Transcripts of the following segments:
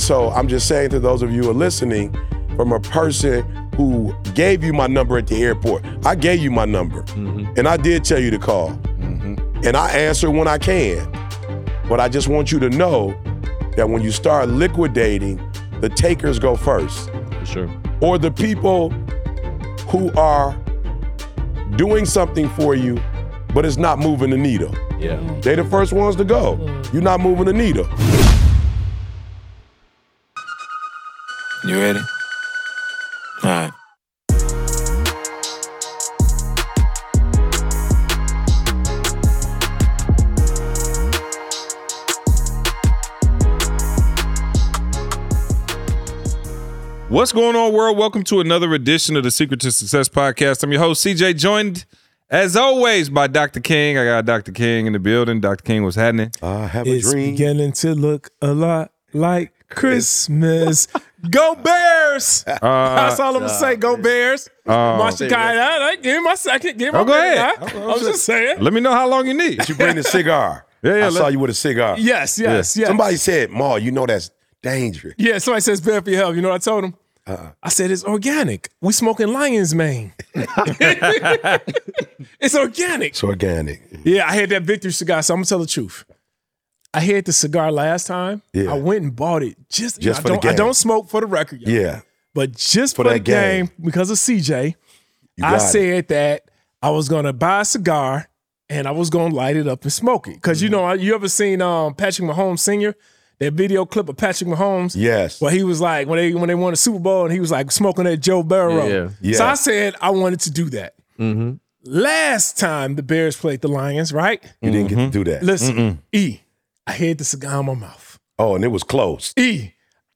And so I'm just saying to those of you who are listening, from a person who gave you my number at the airport, I gave you my number, mm-hmm. and I did tell you to call, mm-hmm. and I answer when I can. But I just want you to know that when you start liquidating, the takers go first For sure. or the people who are doing something for you, but it's not moving the needle. Yeah. They the first ones to go. Mm-hmm. You're not moving the needle. You ready? All right. What's going on, world? Welcome to another edition of the Secret to Success podcast. I'm your host, CJ, joined as always by Dr. King. I got Dr. King in the building. Dr. King, what's happening? I have a dream. It's dream. beginning to look a lot like Christmas. Go Bears! Uh, That's all I'm gonna say. Go Bears! Marcia Kai, I, I, give me my second. Give me Oh, my go ahead. huh? I, am just saying. Let me know how long you need. You bring the cigar. Yeah, yeah, I let- saw you with a cigar. Yes, yes, yes. Somebody said, Ma, you know that's dangerous. Yeah, somebody says better for your health. You know what I told him? Uh-uh. I said it's organic. We smoking lion's mane. it's organic. It's organic. Yeah, I had that victory cigar, so I'm gonna tell the truth. I had the cigar last time. Yeah. I went and bought it just, Just I for the don't, I game. don't smoke for the record. y'all. Yeah. But just for, For the game. game, because of CJ, I got it. said that I was gonna buy a cigar and I was gonna light it up and smoke it. Because you Mm-hmm. know, you ever seen um, Patrick Mahomes Sr. That video clip of Patrick Mahomes, Yes. where he was like when they when they won the Super Bowl and he was like smoking that Joe Burrow. Yeah, yeah. So I said I wanted to do that. Mm-hmm. Last time the Bears played the Lions, right? You didn't get to do that. Listen, E, I had the cigar in my mouth. Oh, and it was close. E,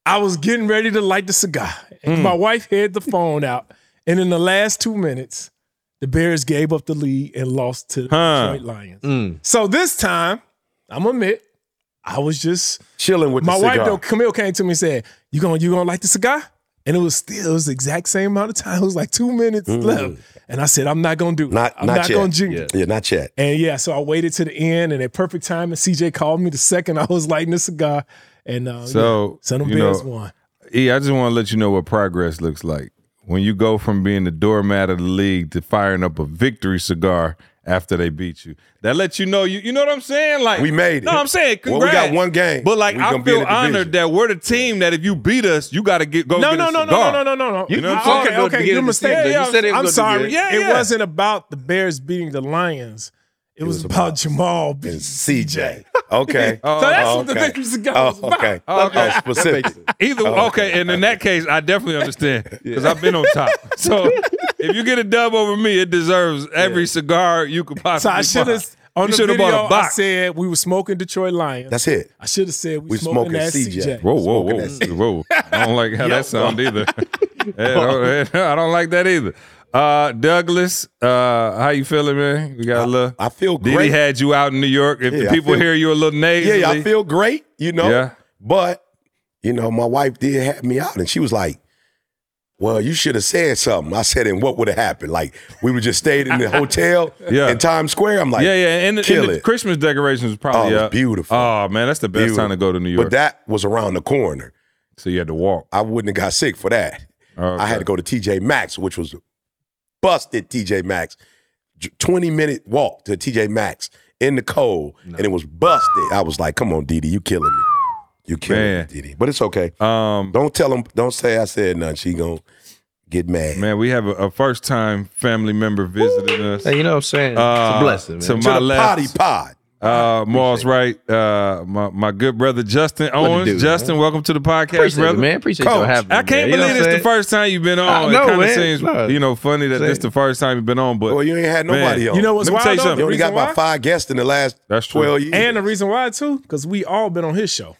I was getting ready to light the cigar. Mm. My wife had the phone out. And in the last two minutes, the Bears gave up the lead and lost to the Huh. Detroit Lions. So this time, I'm admit, I was just Chilling with my wife though, Camille came to me and said, You gonna you gonna light the cigar? And it was still it was the exact same amount of time. It was like two minutes left. And I said, I'm not gonna do it. Mm. Not- I'm not not, yet. gonna jingle. yeah, not yet. And yeah, so I waited to the end, and at perfect time, and CJ called me the second I was lighting the cigar, and uh, So, yeah, so them you Bears know, won. E, I just want to let you know what progress looks like. When you go from being the doormat of the league to firing up a victory cigar after they beat you. That lets you know you you know what I'm saying? Like We made it. No, I'm saying Well, we got one game. But like I gonna be in feel honored that we're the team that if you beat us, you gotta get go No, get no, a no, no, no, no, no, no. You know what I'm okay, saying? okay, Beginning you're of the mistaken. You said it was I'm sorry. Yeah, Yeah, it wasn't about the Bears beating the Lions. It, was, was about, about- Jamal beating And CJ. Okay. Oh, So that's oh, what the okay. victory cigar Oh, was about. okay. Oh, okay. Oh, specific. Either oh, okay, and in that case, I definitely understand because I've been on top. So if you get a dub over me, it deserves every cigar you could possibly. So possibly. I should have buy. on You the video. bought a I box. said we were smoking Detroit Lions. That's it. I should have said we, We smoking, smoking that CJ. CJ. Whoa, whoa, Smoking whoa, whoa! I don't like how that sound either. I don't like that either. Uh, Douglas, uh, how you feeling, man? We got a little. I feel great. Didi had you out in New York. If Yeah, people feel- hear you a little nasally, yeah, I feel great, you know. Yeah. But, you know, my wife did have me out and she was like, Well, you should have said something. I said, and what would have happened? Like, we would just stayed in the hotel Yeah. in Times Square. I'm like, yeah, yeah, and, the- and the. Christmas decorations was probably Oh, was beautiful. Oh man, that's the best Beautiful. time to go to New York. But that was around the corner. so you had to walk. I wouldn't have got sick for that. Okay. I had to go to TJ Maxx, which was busted TJ Maxx. 20 minute walk to TJ Maxx in the cold, and it was busted. I was like, come on, Didi, you killing me. You killing Man. me, Didi. But it's okay. Um, Don't tell him, don't say I said nothing. She gonna get mad. man, we have a, a first time family member visiting us. Hey, you know what I'm saying? it's Uh, a blessing, man. to to my the left, potty pod. Uh, Morris Wright, uh, my, my good brother Justin Owens. do, Justin, welcome to the podcast, Appreciate brother. it, man. Appreciate Coach, y'all having me. I can't man. You know believe it's the first time you've been on. know, it kind of seems, No. you know, funny that Saying- this the first time you've been on. But Well, you ain't had Man, nobody on. You know what's Let me wild? tell you something. You only got reason about five guests in the last That's true. 12 years. And the reason why too, because we all been on his show.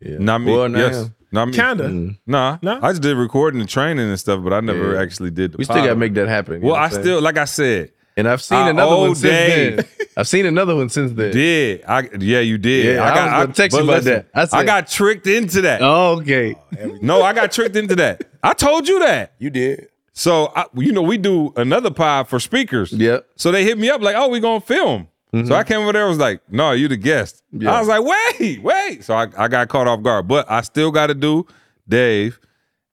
Yeah. not me. Well, now, yes, not me. Kinda. Mm. Nah, No? I just did recording and training and stuff, but I never Yeah. actually did. The We still got to make that happen. Well, I still, like I said, and I've seen Our another one since Dave. then. I've seen another one since then. did I? Yeah, you did. Yeah, I was gonna text you about listen, that. I said- got tricked into that. Oh, okay. Oh, no, I got tricked into that. I told you that. you did. So I, you know, we do another pod for speakers. Yep. So they hit me up like, "Oh, we gonna film." So mm-hmm. I came over there. Was like, no, you the guest. I was like, wait, wait. So I, I got caught off guard, but I still got to do Dave,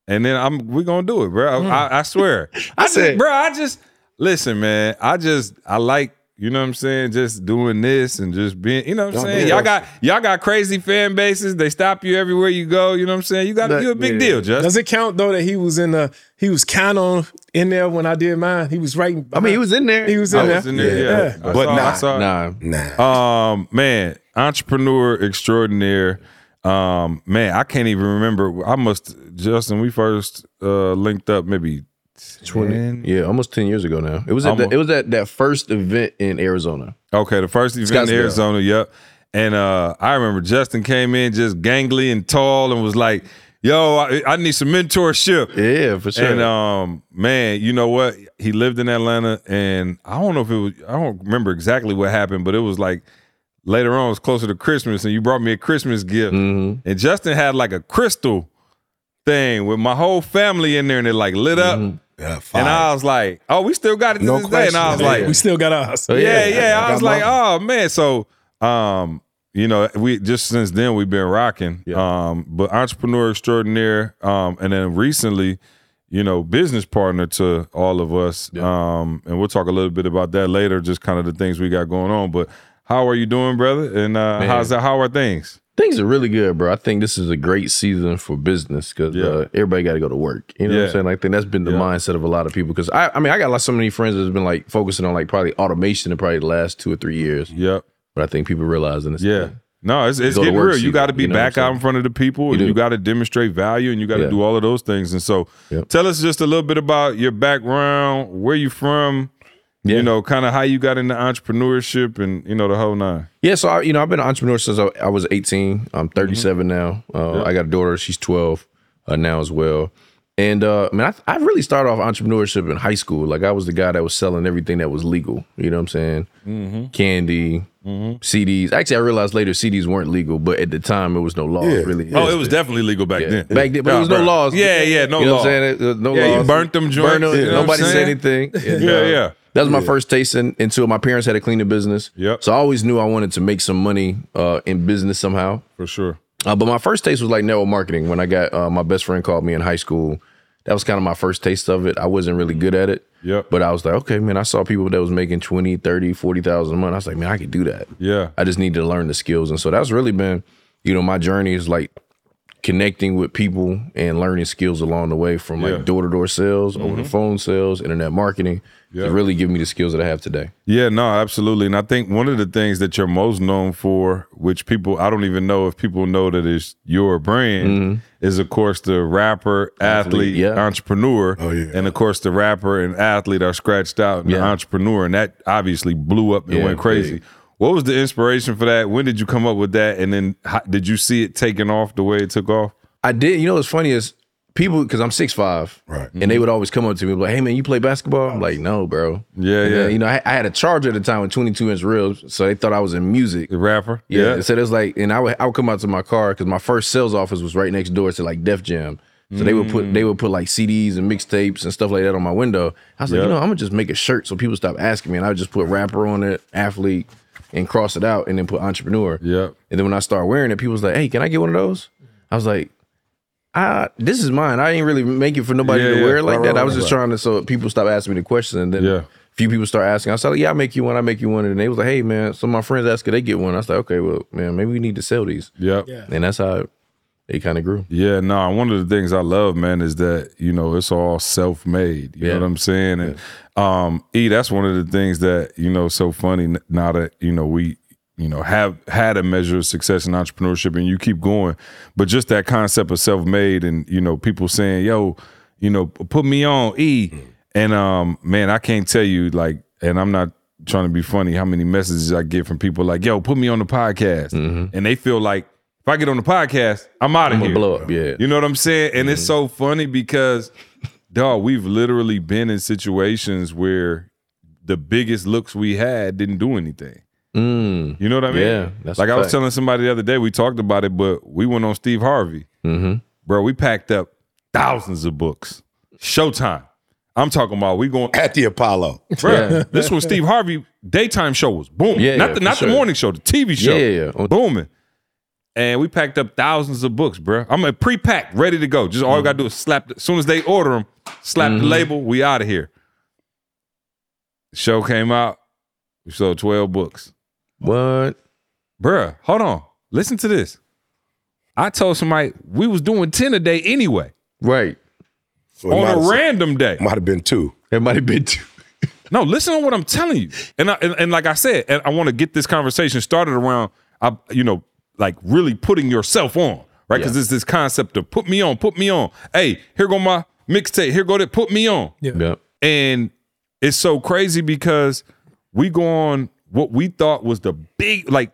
and then I'm we gonna do it, bro. I, mm. I swear. I said- said, bro, I just listen, man. I just I like. You know what I'm saying? Just doing this and just being, you know what I'm saying? Y'all got y'all got crazy fan bases. They stop you everywhere you go. You know what I'm saying? You got That- you a big yeah. deal, Just. Does it count though that he was in the he was kind of in there when I did mine? He was right. I mean, he was in there. He was I in there. was in there, yeah. Yeah. I But saw- I nah. saw. Nah. Nah. Um, man, entrepreneur extraordinaire. Um, man, I can't even remember. I must, Justin. We first uh linked up maybe 20. Yeah, almost ten years ago now. It was at the, it was at that first event in Arizona. Okay, the first event in Arizona. Yep. And uh, I remember Justin came in just gangly and tall and was like, "Yo, I, I need some mentorship." Yeah, for sure. And um, man, you know what? He lived in Atlanta, and I don't know if it was. I don't remember exactly what happened, but it was like later on. It was closer to Christmas, and you brought me a Christmas gift. Mm-hmm. And Justin had like a crystal thing with my whole family in there, and it like lit up. Yeah. And I was like, "Oh, we still got it to No this day." And I was question. like, We still got ours. Oh, yeah, yeah. yeah. I I was like, mine. oh man. So, um, you know, we just since then we've been rocking. Yeah. Um, but entrepreneur extraordinaire. Um, and then recently, you know, business partner to all of us. Um, and we'll talk a little bit about that later. Just kind of the things we got going on. But how are you doing, brother? And uh, how's that? How are things? Things are really good, bro. I think this is a great season for business because Yeah. uh, everybody got to go to work. You know what I'm saying? I think that's been the Yeah. mindset of a lot of people. Because I, I mean, I got like so many friends that's been like focusing on like probably automation in probably the last two or three years. Yep. But I think people realizing this. Yeah. No, it's, it's getting real. You got to be you know back out in front of the people, You you got to demonstrate value, and you got to Yeah. do all of those things. And so, Yep. tell us just a little bit about your background, where you from, Yeah. you know, kind of how you got into entrepreneurship, and you know the whole nine. Yeah, so I, you know, I've been an entrepreneur since I, I was 18. I'm 37 now. Uh, I got a daughter; she's 12 uh, now as well. And uh, I mean, I, I really started off entrepreneurship in high school. Like I was the guy that was selling everything that was legal. You know what I'm saying? Candy, CDs. Actually, I realized later CDs weren't legal, but at the time it was no laws Yeah. really. Oh, it was definitely legal back then. Back then, but it was no laws. Yeah, there was no bro. laws. Yeah, yeah, no you know law. what I'm saying? No Yeah, you laws. burnt them joints, Burn them. you know what I'm Nobody said saying? anything. And, Yeah, yeah. That was my first taste in, into it. My parents had a cleaning business. Yep. So I always knew I wanted to make some money uh, in business somehow. for sure. Uh, but my first taste was like network marketing when I got uh, my best friend called me in high school. That was kind of my first taste of it. I wasn't really good at it. Yep. But I was like, okay, man, I saw people that was making 20, 30, 40,000 a month. I was like, man, I could do that. Yeah, I just need to learn the skills. And so that's really been, you know, my journey is like connecting with people and learning skills along the way from Yeah. like door to door sales, over the phone sales, internet marketing Yeah. to really give me the skills that I have today. Yeah, no, absolutely. And I think one of the things that you're most known for, which people I don't even know if people know that is your brand, is of course the rapper, athlete, Mm-hmm. yeah. entrepreneur. Oh, yeah. And of course the rapper and athlete are scratched out and the entrepreneur. And that obviously blew up and Yeah, went crazy. big. What was the inspiration for that? When did you come up with that? And then how, did you see it taking off the way it took off? I did. You know what's funny is people because I'm six five, Right. And they would always come up to me and be like, "Hey man, you play basketball?" I'm like, "No, bro." Yeah, And yeah. then, you know, I, I had a charger at the time with 22 inch reels, so they thought I was in music. The rapper? Yeah. So there's like, and I would I would come out to my car because my first sales office was right next door to like Def Jam. So they would put they would put like CDs and mixtapes and stuff like that on my window. I was like, you know, I'm gonna just make a shirt so people stop asking me, and I would just put rapper on it, athlete, and cross it out, and then put entrepreneur. Yep. And then when I started wearing it, people was like, "Hey, can I get one of those?" I was like, "Ah, this is mine. I ain't really make it for nobody Yeah, to yeah. wear it like Right, that. right, I was right, just right. trying to so people stop asking me the question, and then Yeah. a few people start asking. I was like, "Yeah, I make you one. I make you one." And they was like, "Hey, man, some of my friends asked could they get one." I was like, "Okay, well, man, maybe we need to sell these." Yep. Yeah. And that's how it kind of grew. Yeah, no. One of the things I love, man, is that you know it's all self-made. You Yeah. know what I'm saying? And um, E, that's one of the things that you know so funny. Now that you know we, you know, have had a measure of success in entrepreneurship, and you keep going, but just that concept of self-made, and you know, people saying, "Yo, you know, put me on E," and um, man, I can't tell you like, and I'm not trying to be funny. How many messages I get from people like, "Yo, put me on the podcast," and they feel like. If I get on the podcast, I'm out of here. blow up. Yeah. You know what I'm saying? And it's so funny because, dog, we've literally been in situations where the biggest looks we had didn't do anything. Mm. You know what I mean? Yeah, that's like a I was fact. telling somebody the other day, we talked about it, but we went on Steve Harvey. Mm-hmm. Bro, we packed up thousands of books. Showtime. I'm talking about we going At the Apollo. Bruh, this was Steve Harvey daytime show was booming. Yeah, not yeah, the not sure. the morning show, the TV show. Yeah, yeah, yeah. Booming. And we packed up thousands of books, bruh. I'm a pre-packed, ready to go. Just all you gotta do is slap. The, as soon as they order them, slap Mm-hmm. the label. We out of here. The show came out. We sold 12 books, What? bruh. Hold on, listen to this. I told somebody we was doing 10 a day anyway Right. So on a random day. Might have been two. It might have been two. No, listen to what I'm telling you. And I, and, and like I said, and I want to get this conversation started around, I, you know, like really putting yourself on, right? Because Yeah. it's this concept of put me on, put me on. Hey, here go my mixtape. Here go that put me on. Yeah. Yeah. And it's so crazy because we go on what we thought was the big, like,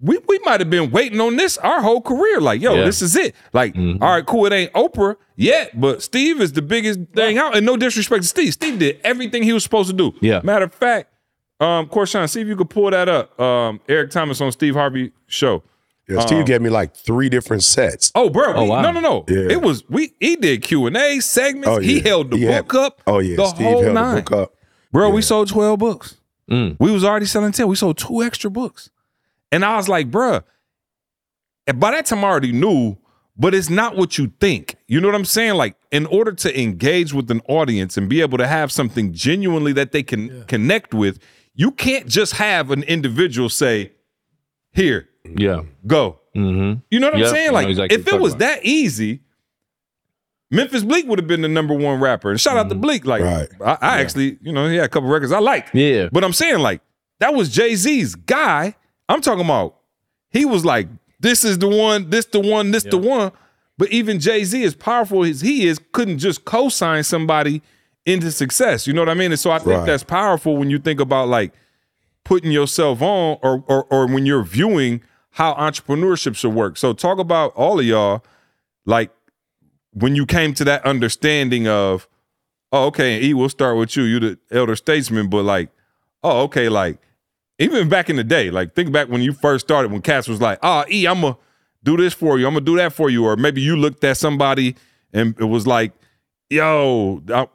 we, we might have been waiting on this our whole career. Like, yo, Yeah. this is it. Like, all right, cool. It ain't Oprah yet, but Steve is the biggest thing out. And no disrespect to Steve. Steve did everything he was supposed to do. Yeah. Matter of fact, um, Corshawn, see if you could pull that up. Um, Eric Thomas on Steve Harvey show. Yeah, Steve gave me like three different sets. Oh, bro. Oh, we- wow. No, no, no. Yeah. It was we. He did Q and A segments. Oh, He held the He had- book up. Oh yeah, the Steve whole held nine. the book up. Bro, we sold 12 books. Mm. We was already selling 10. We sold two extra books. And I was like, bruh, and by that time I already knew, but it's not what you think. You know what I'm saying? Like, in order to engage with an audience and be able to have something genuinely that they can connect with, you can't just have an individual say, here, Yeah. go. Mm-hmm. You know what Yep, I'm saying? Like, exactly if it was talking that easy, Memphis Bleek would have been the number one rapper. And shout out to Bleak. Like, Right. I, I actually, you know, he had a couple records I like. Yeah. But I'm saying, like, that was Jay Z's guy. I'm talking about, he was like, this is the one, this the one, this the one. But even Jay Z, as powerful as he is, couldn't just co sign somebody into success. You know what I mean? And so I think Right. that's powerful when you think about like putting yourself on or, or, or when you're viewing how entrepreneurship should work. So talk about all of y'all, like when you came to that understanding of, oh, okay, E, we'll start with you. You the elder statesman, but like, oh, okay, like even back in the day, like think back when you first started, when Cass was like, oh, E, I'm gonna do this for you, I'm gonna do that for you, or maybe you looked at somebody and it was like, yo, I-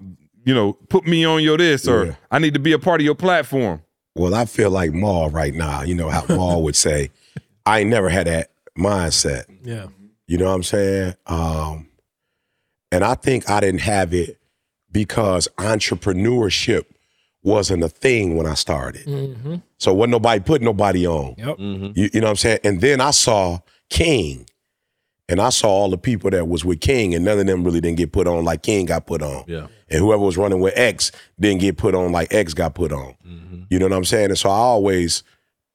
you know, put me on your this, or Yeah. I need to be a part of your platform. Well, I feel like Maul right now. You know how Maul would say, "I never had that mindset." Yeah. You know what I'm saying? Um, and I think I didn't have it because entrepreneurship wasn't a thing when I started. Mm-hmm. So wasn't nobody putting nobody on. Yep. You, you know what I'm saying? And then I saw King, and I saw all the people that was with King, and none of them really didn't get put on like King got put on. Yeah. And whoever was running with X didn't get put on like X got put on. You know what I'm saying? And so I always,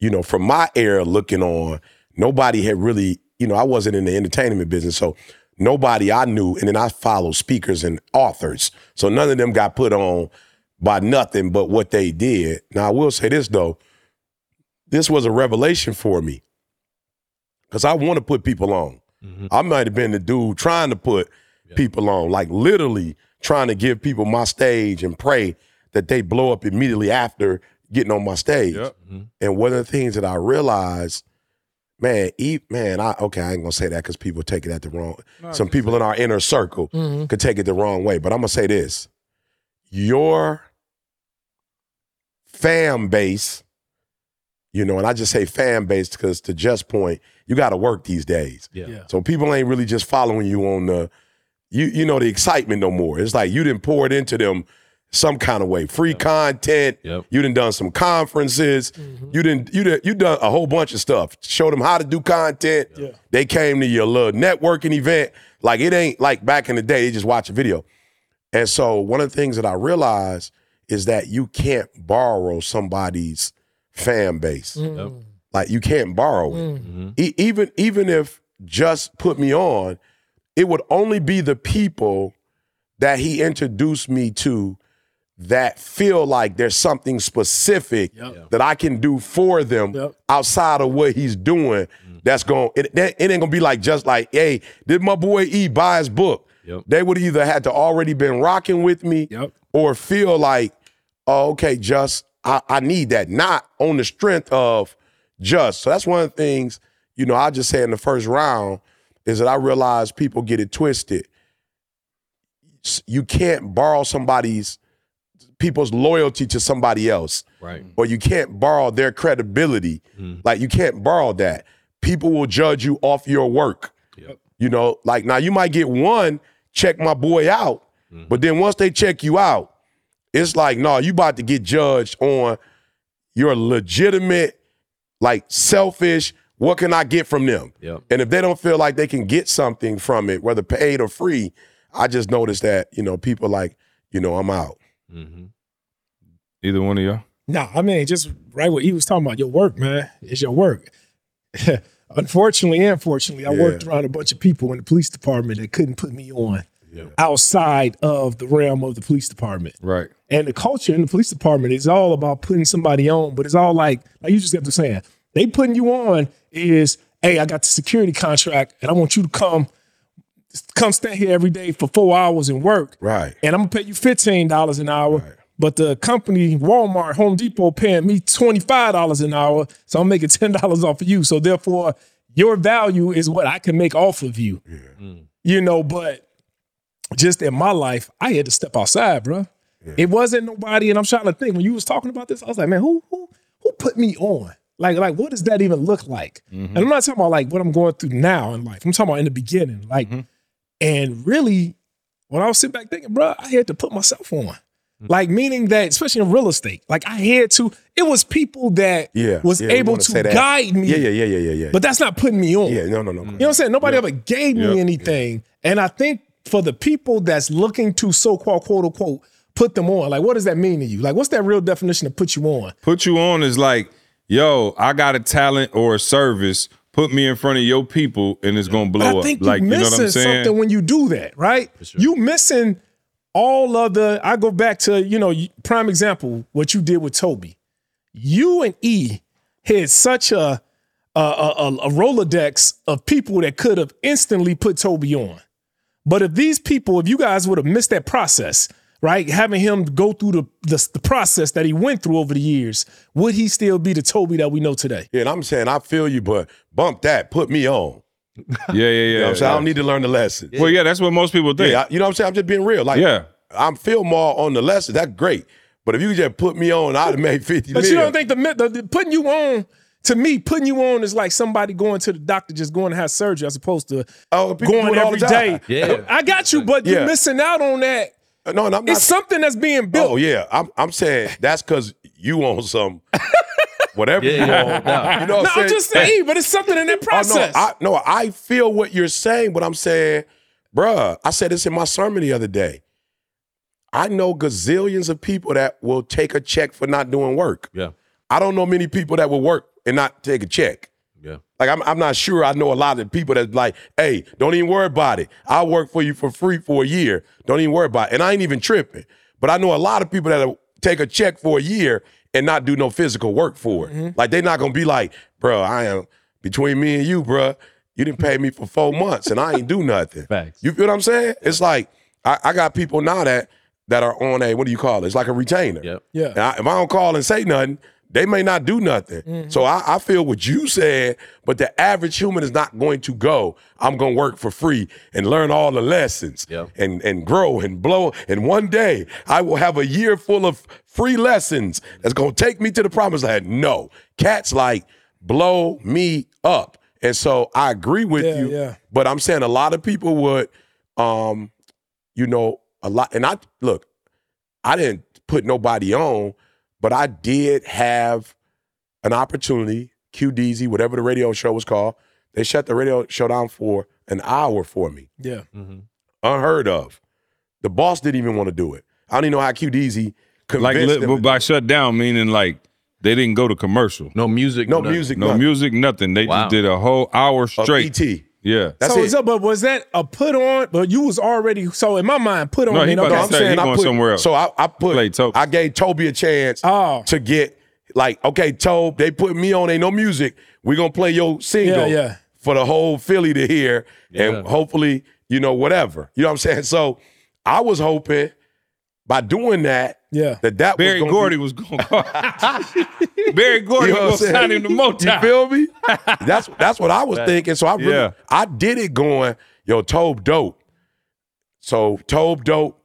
you know, from my era looking on, nobody had really, you know, I wasn't in the entertainment business. So nobody I knew, and then I followed speakers and authors. So none of them got put on by nothing but what they did. Now I will say this though, this was a revelation for me. Cause I want to put people on. Mm-hmm. I might have been the dude trying to put people on, like literally trying to give people my stage and pray that they blow up immediately after getting on my stage. Yep. Mm-hmm. And one of the things that I realized, man, e- man, I okay, I ain't gonna say that because people take it at the wrong. Some people in our inner circle mm-hmm. could take it the wrong way. But I'm gonna say this: your fan base, you know, and I just say fan base because to just point, you got to work these days. Yeah. Yeah. So people ain't really just following you on the, you you know, the excitement no more. It's like you didn't pour it into them some kind of way. Free content. Yep. You done done some conferences. Mm-hmm. You didn't you done, you done a whole bunch of stuff. Showed them how to do content. Yeah. They came to your little networking event. Like it ain't like back in the day. They just watch a video. And so one of the things that I realized is that you can't borrow somebody's fan base. Mm. Yep. Like you can't borrow it. Mm. Mm-hmm. E- even even if just put me on, it would only be the people that he introduced me to that feel like there's something specific Yep. that I can do for them Yep. outside of what he's doing. Mm. That's going. It, it ain't gonna be like just like, hey, did my boy E buy his book? Yep. They would either had to already been rocking with me, Yep. or feel like, oh, okay, just I, I need that, not on the strength of just. So that's one of the things, you know, I just say in the first round is that I realize people get it twisted. You can't borrow somebody's people's loyalty to somebody else. Right. Or you can't borrow their credibility. Mm-hmm. Like you can't borrow that. People will judge you off your work. Yep. You know, like now you might get one, check my boy out. Mm-hmm. But then once they check you out, it's like, no, you about to get judged on your legitimate, like selfish, what can I get from them? Yep. And if they don't feel like they can get something from it, whether paid or free, I just noticed that, you know, people like, you know, I'm out. Mm-hmm. Either one of y'all. Nah, I mean, just right what he was talking about, your work, man. It's your work. Unfortunately and fortunately, I Yeah. worked around a bunch of people in the police department that couldn't put me on outside of the realm of the police department. Right. And the culture in the police department is all about putting somebody on, but it's all like, like you just got to saying, they putting you on is, hey, I got the security contract and I want you to come, come stand here every day for four hours and work. Right. And I'm gonna pay you $15 an hour. Right. But the company, Walmart, Home Depot, paying me $25 an hour. So I'm making $10 off of you. So therefore, your value is what I can make off of you. Yeah, mm. You know, but just in my life, I had to step outside, bro. It wasn't nobody, and I'm trying to think when you was talking about this, I was like, man, who who who put me on? Like, like, what does that even look like? Mm-hmm. And I'm not talking about like what I'm going through now in life. I'm talking about in the beginning, like, mm-hmm. And really, when I was sitting back thinking, bro, I had to put myself on. Mm. Like, meaning that, especially in real estate, like I had to. It was people that Yeah. was Yeah, able to guide me. Yeah, yeah, yeah, yeah, yeah, yeah. But that's not putting me on. yeah, no, no, no. You know what I'm saying? Nobody ever gave me Yep. anything. And I think for the people that's looking to so called quote unquote put them on, like what does that mean to you? Like what's that real definition of put you on? Put you on is like, yo, I got a talent or a service. Put me in front of your people, and it's gonna But blow I think up. Like you're you know missing what I'm saying? something when you do that, right? You missing all of the. I go back to you know prime example what you did with Toby. You and E had such a a, a, a rolodex of people that could have instantly put Toby on. But if these people, if you guys would have missed that process, right, having him go through the, the the process that he went through over the years, would he still be the Toby that we know today? Yeah, and I'm saying I feel you, but bump that, put me on. yeah, yeah, yeah. You know what I'm saying? I don't need to learn the lesson. well, yeah, that's what most people think. Yeah, I- you know what I'm saying? I'm just being real. Like, Yeah. I'm feel more on the lesson. That's great. But if you just put me on, I'd have made 50 But you don't think the, the, the putting you on to me, putting you on is like somebody going to the doctor just going to have surgery as opposed to Oh, going it all every the day. time. Yeah. I got you, but Yeah. you're missing out on that. Uh, no, and I'm not. It's something that's being oh, built. oh, yeah. I'm, I'm saying that's because you on some whatever you Yeah, on. yeah. You know what no, I'm saying? I'm just saying, but it's something in that Oh, process. no, I, no, I feel what you're saying, but I'm saying, bruh, I said this in my sermon the other day. I know gazillions of people that will take a check for not doing work. Yeah. I don't know many people that will work and not take a check. Yeah. Like I'm, I'm not sure. I know a lot of people that's like, "Hey, don't even worry about it. I'll work for you for free for a year. Don't even worry about it." And I ain't even tripping. But I know a lot of people that'll take a check for a year and not do no physical work for it. Mm-hmm. Like they're not gonna be like, "Bro, I am between me and you, bro. You didn't pay me for four months and I ain't do nothing." Facts. You feel what I'm saying? It's like I, I got people now that that are on a what do you call it? It's like a retainer. Yep. yeah. And I, if I don't call and say nothing, they may not do nothing. So I, I feel what you said, but the average human is not going to go. I'm going to work for free and learn all the lessons Yep. and and grow and blow. And one day I will have a year full of free lessons that's going to take me to the promised land. No, cats like blow me up, and so I agree with Yeah, you. yeah. But I'm saying a lot of people would, um, you know, a lot. And I look, I didn't put nobody on, but I did have an opportunity. QDZ, whatever the radio show was called, they shut the radio show down for an hour for me. Yeah. Mm-hmm. Unheard of. The boss didn't even want to do it. I don't even know how QDZ convinced Like them but by shut down, meaning like they didn't go to commercial. No music. no nothing. music, No nothing. music, nothing. They Wow. just did a whole hour Of straight. ET. Yeah. That's so, it. so, but was that a put on? But you was already so in my mind put on. No, he mean, about okay, I'm say saying he I going put, somewhere else. So I, I put Toby. I gave Toby a chance Oh. to get like, okay, Tobe, they put me on, ain't no music. we gonna play your single Yeah, yeah. for the whole Philly to hear Yeah. and hopefully, you know, whatever. You know what I'm saying? So I was hoping by doing that, Yeah. that that Berry was gonna Gordy be, was going. Berry Gordy You know what I'm was saying? sign him to Motown. You feel me? that's that's what I was thinking. So I really, Yeah. I did it going, yo, Tobe dope. So Tobe dope.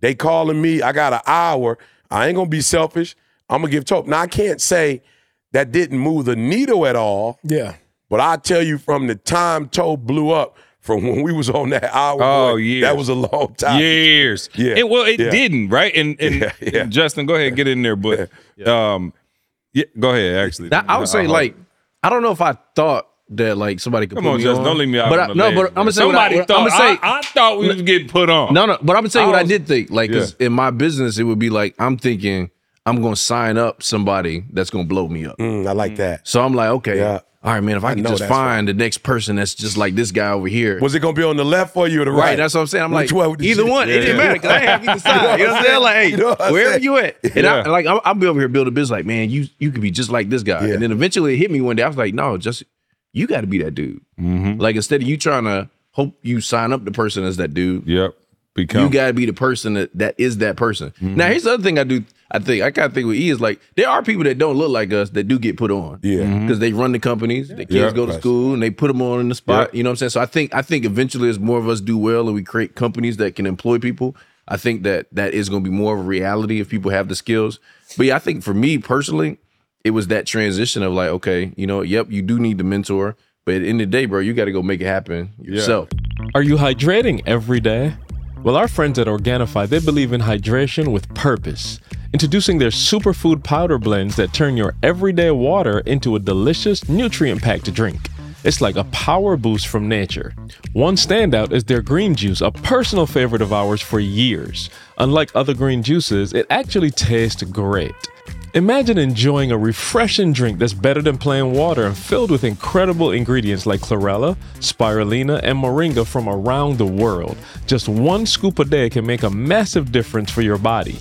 They calling me. I got an hour. I ain't gonna be selfish. I'm gonna give Tobe. Now I can't say that didn't move the needle at all, Yeah. but I tell you from the time Tobe blew up from when we was on that hour. Oh, boy, years. that was a long time. years. Yeah. It, well, it Yeah. didn't, right? And and, Yeah, yeah. and Justin, go ahead, get in there. But um, yeah, go ahead. Actually, That- I would say Uh-huh. like I don't know if I thought that like somebody could Come put on, me Justin, on. don't leave me out. But I, no, ledge, but I'm gonna say somebody what I, thought. I'm gonna say. I, I thought we was getting put on. No, no, but I'm gonna tell you I what I did think. Like, cause in my business, it would be like I'm thinking I'm gonna sign up somebody that's gonna blow me up. Mm, I like that. So I'm like, okay, Yeah. All right, man. If I, I can just that's find the next person that's just like this guy over here, Was it gonna be on the left for you or the right? right? That's what I'm saying. I'm Which like, one did either one. Yeah, it didn't yeah. matter because I have to decide. You know what I'm saying? Like, hey, You know what I'm wherever you at, and Yeah. I, like I'm, I'll be over here building a business. Like, man, you you could be just like this guy. Yeah. And then eventually it hit me one day. I was like, no, just you got to be that dude. Like instead of you trying to hope you sign up the person as that dude, Yep. Become. you got to be the person that, that is that person. Mm-hmm. Now, here's the other thing I do. I think I kind of think with E is like there are people that don't look like us that do get put on. Yeah. Mm-hmm. Because they run the companies. The kids Yeah. go to Right. school and they put them on in the spot. Yeah. You know what I'm saying? So I think I think eventually as more of us do well and we create companies that can employ people, I think that that is going to be more of a reality if people have the skills. But yeah, I think for me personally, it was that transition of like, okay, you know, yep, you do need the mentor, but at the end of the day, bro, you got to go make it happen yourself. Are you hydrating every day? Well, our friends at Organifi, they believe in hydration with purpose, introducing their superfood powder blends that turn your everyday water into a delicious, nutrient-packed drink. It's like a power boost from nature. One standout is their green juice, a personal favorite of ours for years. Unlike other green juices, it actually tastes great. Imagine enjoying a refreshing drink that's better than plain water and filled with incredible ingredients like chlorella, spirulina, and moringa from around the world. Just one scoop a day can make a massive difference for your body.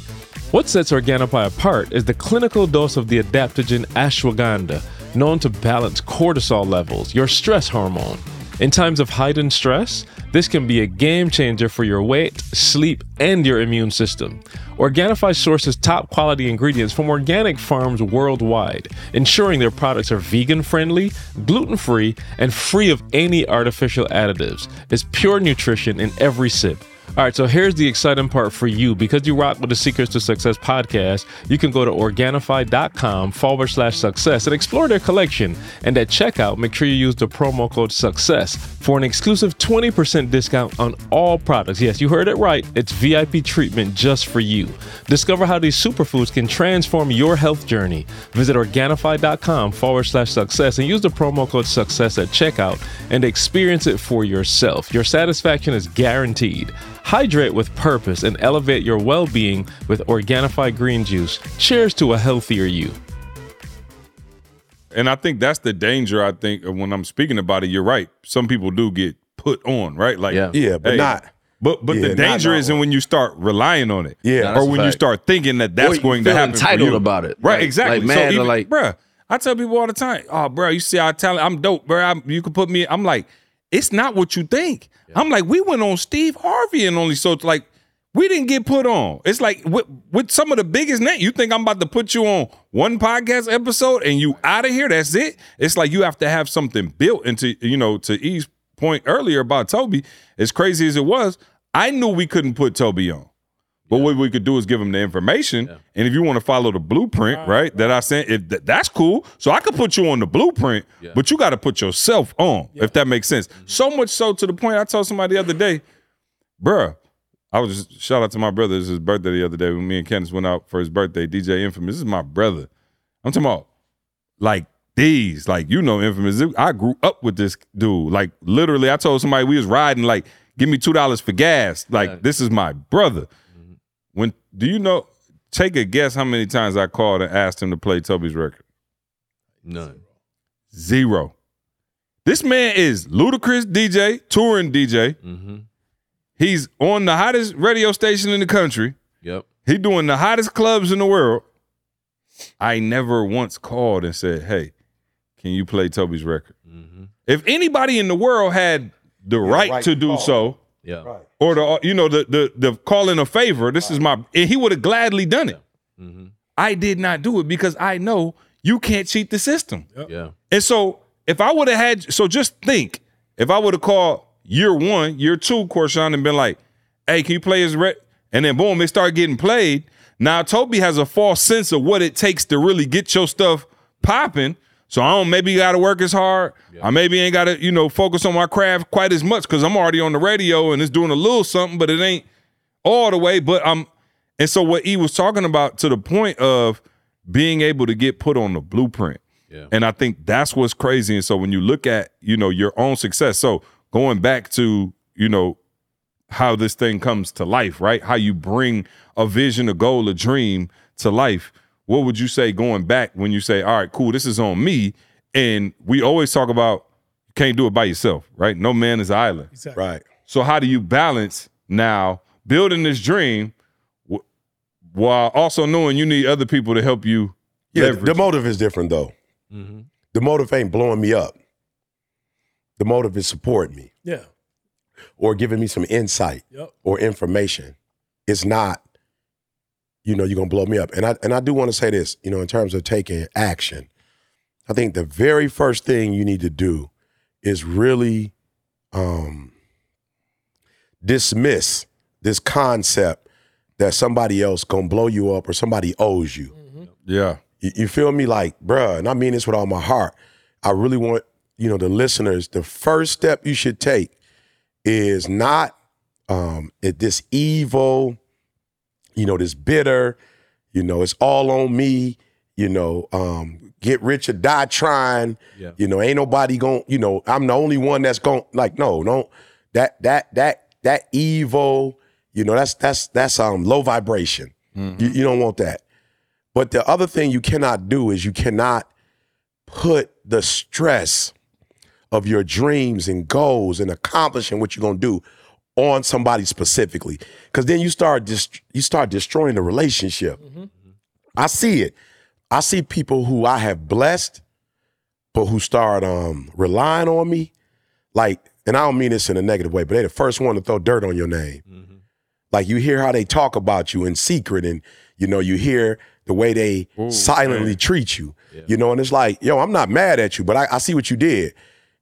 What sets Organifi apart is the clinical dose of the adaptogen ashwagandha, known to balance cortisol levels, your stress hormone. In times of heightened stress, this can be a game changer for your weight, sleep, and your immune system. Organifi sources top quality ingredients from organic farms worldwide, ensuring their products are vegan friendly, gluten free, and free of any artificial additives. It's pure nutrition in every sip. All right, so here's the exciting part for you. Because you rock with the Secrets to Success podcast, you can go to Organifi.com forward slash success and explore their collection. And at checkout, make sure you use the promo code SUCCESS for an exclusive 20% discount on all products. Yes, you heard it right. It's VIP treatment just for you. Discover how these superfoods can transform your health journey. Visit Organifi.com forward slash success and use the promo code SUCCESS at checkout and experience it for yourself. Your satisfaction is guaranteed. Hydrate with purpose and elevate your well being with Organifi green juice. Cheers to a healthier you. And I think that's the danger. I think when I'm speaking about it, you're right. Some people do get put on, right? Like, Yeah. Yeah, but hey, not. But but Yeah, the not danger is in when you start relying on it. Yeah. Nah, that's or a when you start thinking that that's Or you going to feel happen. for entitled you. about it. Right, Like- exactly. like mad or even, like- bruh, I tell people all the time, oh, bro, you see how talent, I'm dope, bro. I'm, you can put me, I'm like, it's not what you think. I'm like, we went on Steve Harvey and only so like we didn't get put on. It's like with, with some of the biggest names, you think I'm about to put you on one podcast episode and you out of here. That's it. It's like you have to have something built into, you know, to E's point earlier about Toby, as crazy as it was, I knew we couldn't put Toby on. But what we could do is give him the information, and if you want to follow the blueprint, right, that I sent, if th- that's cool. So I could put you on the blueprint, but you got to put yourself on, if that makes sense. Mm-hmm. So much so to the point I told somebody the other day, bruh, I was just shout out to my brother. It was his birthday the other day when me and Candace went out for his birthday. DJ Infamous, this is my brother. I'm talking about like these, like you know, Infamous. I grew up with this dude. Like literally, I told somebody we was riding, like, give me two dollars for gas. Like this is my brother. Do you know? Take a guess how many times I called and asked him to play Toby's record. None. Zero. This man is ludicrous DJ, touring DJ. Mm-hmm. He's on the hottest radio station in the country. Yep. He doing the hottest clubs in the world. I never once called and said, "Hey, can you play Toby's record?" Mm-hmm. If anybody in the world had the right, right to do call. so, Yeah. or the you know the the the calling a favor, this is my, and he would have gladly done it. Mm-hmm. I did not do it because I know you can't cheat the system. Yeah. And so if I would have had, so just think, if I would have called year one, year two, Corshawn, and been like, hey, can you play his red? And then boom, it started getting played. Now Toby has a false sense of what it takes to really get your stuff popping. So I don't maybe got to work as hard. I maybe ain't got to you know focus on my craft quite as much because I'm already on the radio and it's doing a little something, but it ain't all the way. But I'm and so what he was talking about to the point of being able to get put on the blueprint. Yeah. And I think that's what's crazy. And so when you look at, you know, your own success, so going back to, you know, how this thing comes to life, right? How you bring a vision, a goal, a dream to life. What would you say going back when you say, all right, cool, this is on me? And we always talk about you can't do it by yourself, right? No man is an island. Exactly. Right. So how do you balance now building this dream wh- while also knowing you need other people to help you? Yeah, leverage the motive is different though. Mm-hmm. The motive ain't blowing me up. The motive is supporting me Yeah. or giving me some insight Yep. or information. It's not, you know, you're gonna blow me up. And I and I do want to say this, you know, in terms of taking action. I think the very first thing you need to do is really um dismiss this concept that somebody else gonna blow you up or somebody owes you. Yeah. You, you feel me? Like, bruh, and I mean this with all my heart. I really want, you know, the listeners, the first step you should take is not um it, this evil, you know, this bitter, you know, it's all on me, you know, um, get rich or die trying. Yeah. You know, ain't nobody going, you know, I'm the only one that's going like, no, no, that that that that evil, you know, that's that's that's um low vibration. You, you don't want that. But the other thing you cannot do is you cannot put the stress of your dreams and goals and accomplishing what you're gonna do on somebody specifically. Cause then you start dis- you start destroying the relationship. I see it. I see people who I have blessed, but who start um relying on me. Like, and I don't mean this in a negative way, but they're the first one to throw dirt on your name. Like you hear how they talk about you in secret, and you know, you hear the way they silently treat you. You know, and it's like, yo, I'm not mad at you, but I, I see what you did.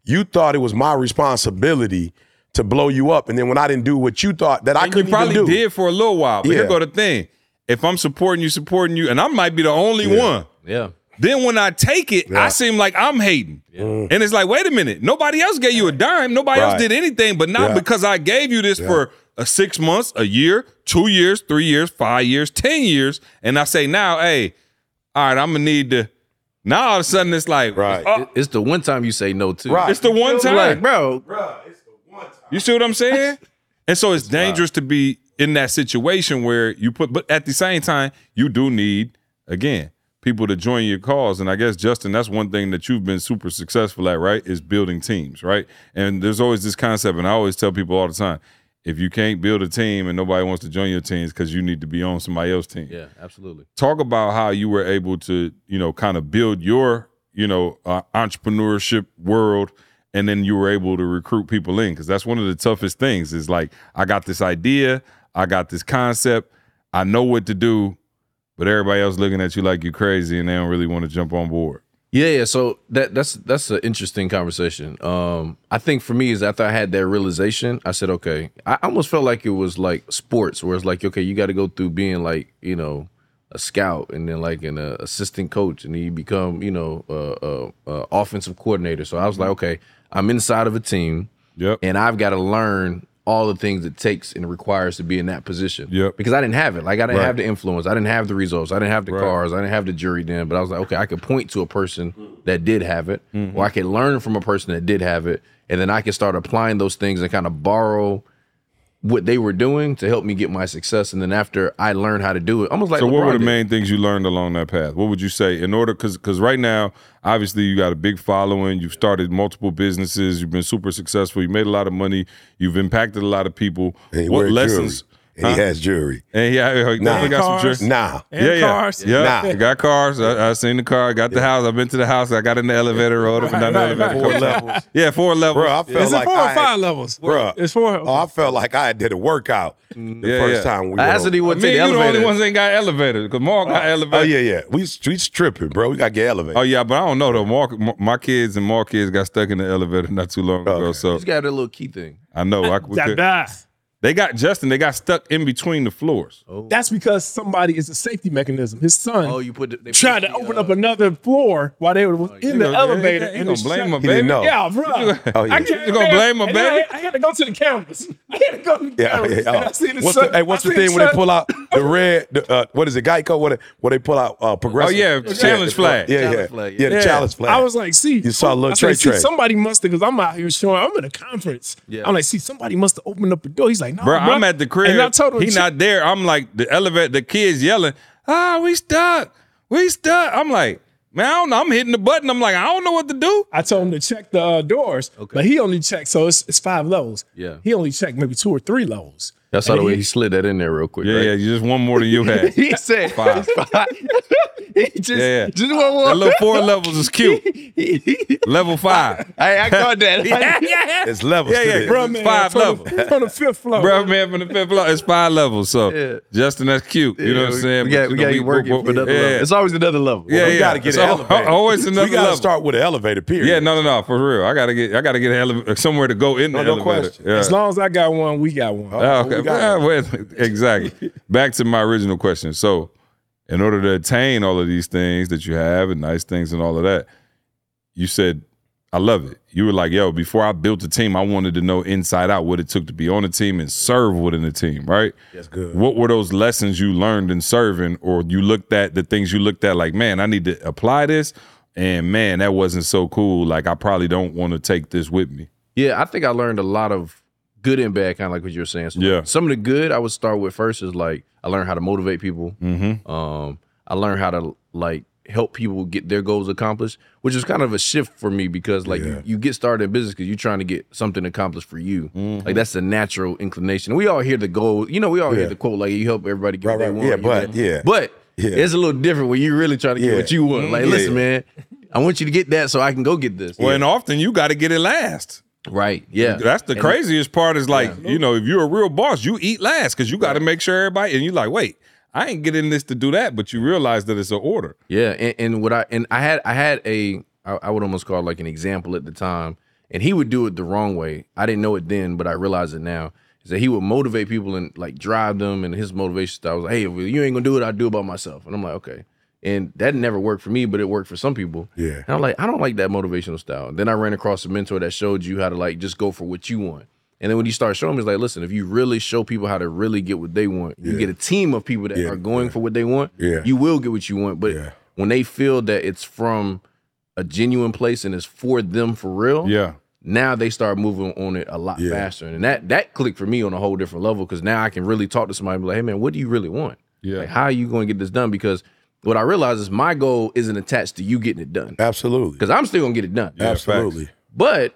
You thought it was my responsibility to blow you up, and then when I didn't do what you thought that I And you couldn't probably even do, did for a little while. But Yeah. here go the thing. If I'm supporting you, supporting you, and I might be the only Yeah. one. Yeah. Then when I take it, Yeah. I seem like I'm hating. Mm. And it's like, wait a minute. Nobody else gave you a dime. Nobody Right. else did anything. But not Yeah. because I gave you this for a six months, a year, two years, three years, five years, ten years. And I say now, hey, all right, I'm gonna need to now all of a sudden it's like Right. oh, It's the one time you say no to. Right. it's the one time. Like, bro, You see what I'm saying? And so it's dangerous to be in that situation where you put, but at the same time, you do need, again, people to join your cause. And I guess, Justin, that's one thing that you've been super successful at, right? Is building teams, right? And there's always this concept, and I always tell people all the time if you can't build a team and nobody wants to join your teams because you need to be on somebody else's team yeah, absolutely. talk about how you were able to you know kind of build your you know uh, entrepreneurship world and then you were able to recruit people in because that's one of the toughest things is like i got this idea i got this concept i know what to do but everybody else looking at you like you're crazy and they don't really want to jump on board Yeah, yeah. So that that's that's an interesting conversation. Um, I think for me is after I had that realization, I said, okay. I almost felt like it was like sports, where it's like, okay, you got to go through being like, you know, a scout and then like an uh, assistant coach, and then you become, you know, uh, uh, uh, offensive coordinator. So I was like, okay, I'm inside of a team, yep and I've got to learn all the things it takes and requires to be in that position. Yep. Because I didn't have it. Like I didn't Right. have the influence. I didn't have the results. I didn't have the Right. cars. I didn't have the jury then. But I was like, okay, I could point to a person that did have it, Mm-hmm. or I could learn from a person that did have it, and then I could start applying those things and kind of borrow what they were doing to help me get my success. And then after I learned how to do it, almost like so what were the did. main things you learned along that path? What would you say in order because because right now obviously you got a big following. You've started multiple businesses. You've been super successful. You made a lot of money. You've impacted a lot of people. What lessons jewelry, and he has jewelry. and yeah he Nah. definitely got some jewelry. jerseys. Nah, And yeah, yeah, cars. yeah. Nah. I got cars. I, I seen the car. Got the house. I've been to the house. I got in the elevator, rode up and down the Right, right, elevator. four levels, Yeah, four levels. bro. I felt Is it like four I or had- five levels? Bruh. It's four. Oh, I felt like I did a workout mm, the Yeah, first yeah. time we. I went asked over. if he would Me take and the you the only ones that ain't got elevator because Mark got oh. elevator. Oh yeah, yeah. We we tripping, bro. We got to get elevated. Oh yeah, but I don't know though. Mark, my- my kids and Mark kids got stuck in the elevator not too long oh, ago, Okay. so He's got a little key thing. I know I we that could, bath. They got Justin. They got stuck in between the floors. Oh. That's because somebody is a safety mechanism. His son Oh, you put the, they tried put to the, open uh, up another floor while they were in the gonna- elevator. he and gonna blame my baby? know. Yeah, bro. Oh, yeah. I can't, You gonna blame my baby? I, I had to go to the cameras. I had to go to the Yeah, cameras. yeah. And I see the What's son- the, hey, what's I the see thing when they pull out the red? The, uh, what is it, Geico? What they, they pull out uh, Oh yeah, challenge flag. Yeah, yeah, yeah. yeah. the challenge flag. I was like, see, You saw a little I said, Trey somebody must have, because I'm out here showing, I'm at a conference. Yeah. I'm like, see, somebody must have opened up the door. He's like, no, Bro, bro. I'm at the crib. And I told him, he not there. I'm like the elevator. The kids yelling, "Ah, we stuck. We stuck." I'm like, man, I don't know. I'm hitting the button. I'm like, I don't know what to do. I told him to check the uh, doors, but he only checked, so it's, it's five levels. Yeah. He only checked maybe two or three levels. That's how the way he- he slid that in there real quick. Yeah, right? yeah. You just one more than you had. He said Five. he just, Yeah, yeah. just one more. That little four levels is cute. Level five. I, I caught that. yeah, yeah. it's levels. Yeah, yeah. Bro, man, Five from, levels. The, from the fifth floor. Bro, man, from the fifth floor, it's five levels. So, Yeah. Justin, that's cute. You know what I'm saying? We got, we got to work it for another yeah. level. It's always another level. Yeah, we yeah. gotta get It's an al- elevator. always another level. We gotta start with an elevator. Period. Yeah, no, no, no, for real. I gotta get, I gotta get an elevator, somewhere to go in the No, no elevator. question. Yeah. As long as I got one, we got one. Oh, okay. got Yeah, well, exactly. Back to my original question. So, in order to attain all of these things that you have and nice things and all of that, you said, I love it. You were like, yo, before I built a team, I wanted to know inside out what it took to be on a team and serve within a team, right? That's good. What were those lessons you learned in serving, or you looked at the things you looked at like, man, I need to apply this, and man, that wasn't so cool. Like, I probably don't want to take this with me. Yeah, I think I learned a lot of good and bad, kind of like what you were saying. So Yeah. Some of the good I would start with first is like I learned how to motivate people. Mm-hmm. Um, I learned how to like help people get their goals accomplished, which is kind of a shift for me because like Yeah. you, you get started in business because you're trying to get something accomplished for you. Mm-hmm. Like that's the natural inclination. We all hear the goal, you know, we all Yeah. hear the quote like you help everybody get Right, what they right. want. Yeah, but- get- yeah. but Yeah. it's a little different when you're really trying to get what you want. Like, Mhm. listen, man, I want you to get that so I can go get this. Well, and often you got to get it last. Right. Yeah. That's the And- craziest part is like, you know, if you're a real boss, you eat last because you got to make sure everybody, and you're like, wait, I ain't getting this to do that, but you realize that it's an order. Yeah, and, and what I and I had I had a I, I would almost call it like an example at the time, and he would do it the wrong way. I didn't know it then, but I realize it now. Is that he would motivate people and like drive them, and his motivation style was like, "Hey, if you ain't gonna do it, I'll do it by myself." And I'm like, okay. And that never worked for me, but it worked for some people. Yeah. And I'm like, I don't like that motivational style. And then I ran across a mentor that showed you how to like just go for what you want. And then when you start showing me, it's like, listen, if you really show people how to really get what they want, you Yeah. get a team of people that Yeah, are going for what they want, Yeah. you will get what you want. But Yeah. when they feel that it's from a genuine place and it's for them for real, Yeah. now they start moving on it a lot Yeah. faster. And that that clicked for me on a whole different level because now I can really talk to somebody and be like, hey man, what do you really want? Yeah. Like, how are you going to get this done? Because what I realize is my goal isn't attached to you getting it done. Absolutely. Because I'm still gonna get it done. Yeah, Absolutely. But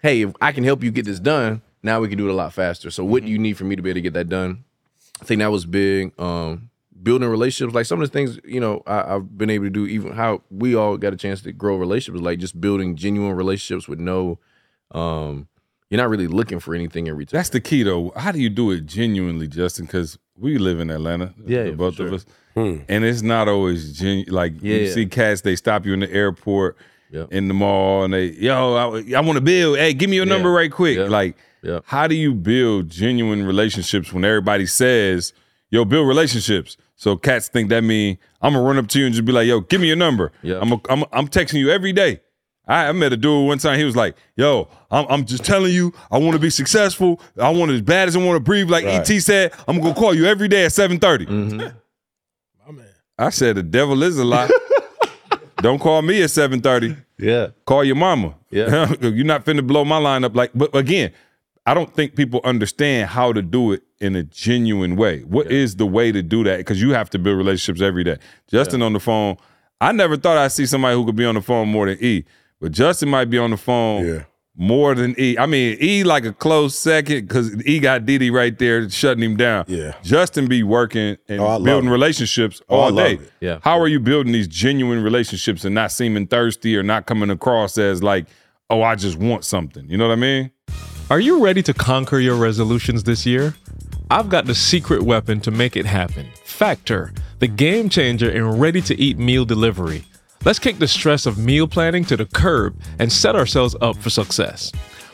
hey, if I can help you get this done, now we can do it a lot faster. So Mm-hmm. what do you need for me to be able to get that done? I think that was big. Um, building relationships, like some of the things, you know, I, I've been able to do, even how we all got a chance to grow relationships, like just building genuine relationships with no um you're not really looking for anything in return. That's the key, though. How do you do it genuinely, Justin? Because we live in Atlanta, Yeah, the yeah, both for of sure. Us, and it's not always genuine. Like you see cats, they stop you in the airport, Yeah. in the mall, and they, yo, I, I want to build. Hey, give me your number right quick. Yeah. Like, Yeah. how do you build genuine relationships when everybody says, "Yo, build relationships"? So cats think that mean I'm gonna run up to you and just be like, "Yo, give me your number." Yeah. I'm a, I'm I'm texting you every day. I, I met a dude one time. He was like, "Yo, I'm, I'm just telling you, I want to be successful. I want it as bad as I want to breathe." Like Right. ET said, I'm gonna call you every day at 7:30. My man. I said, "The devil is a lie. Don't call me at 7:30. yeah. Call your mama. Yeah. You're not finna blow my line up. Like, but again, I don't think people understand how to do it in a genuine way. What is the way to do that? Because you have to build relationships every day. Justin on the phone. I never thought I'd see somebody who could be on the phone more than E, but Justin might be on the phone Yeah. More than E. I mean, E like a close second because E got Didi right there shutting him down. Yeah. Justin be working and Oh, building it. relationships Oh, all day. it. Yeah. How are you building these genuine relationships and not seeming thirsty or not coming across as like, oh, I just want something? You know what I mean? Are you ready to conquer your resolutions this year? I've got the secret weapon to make it happen Factor, the game changer in ready to eat meal delivery. Let's kick the stress of meal planning to the curb and set ourselves up for success.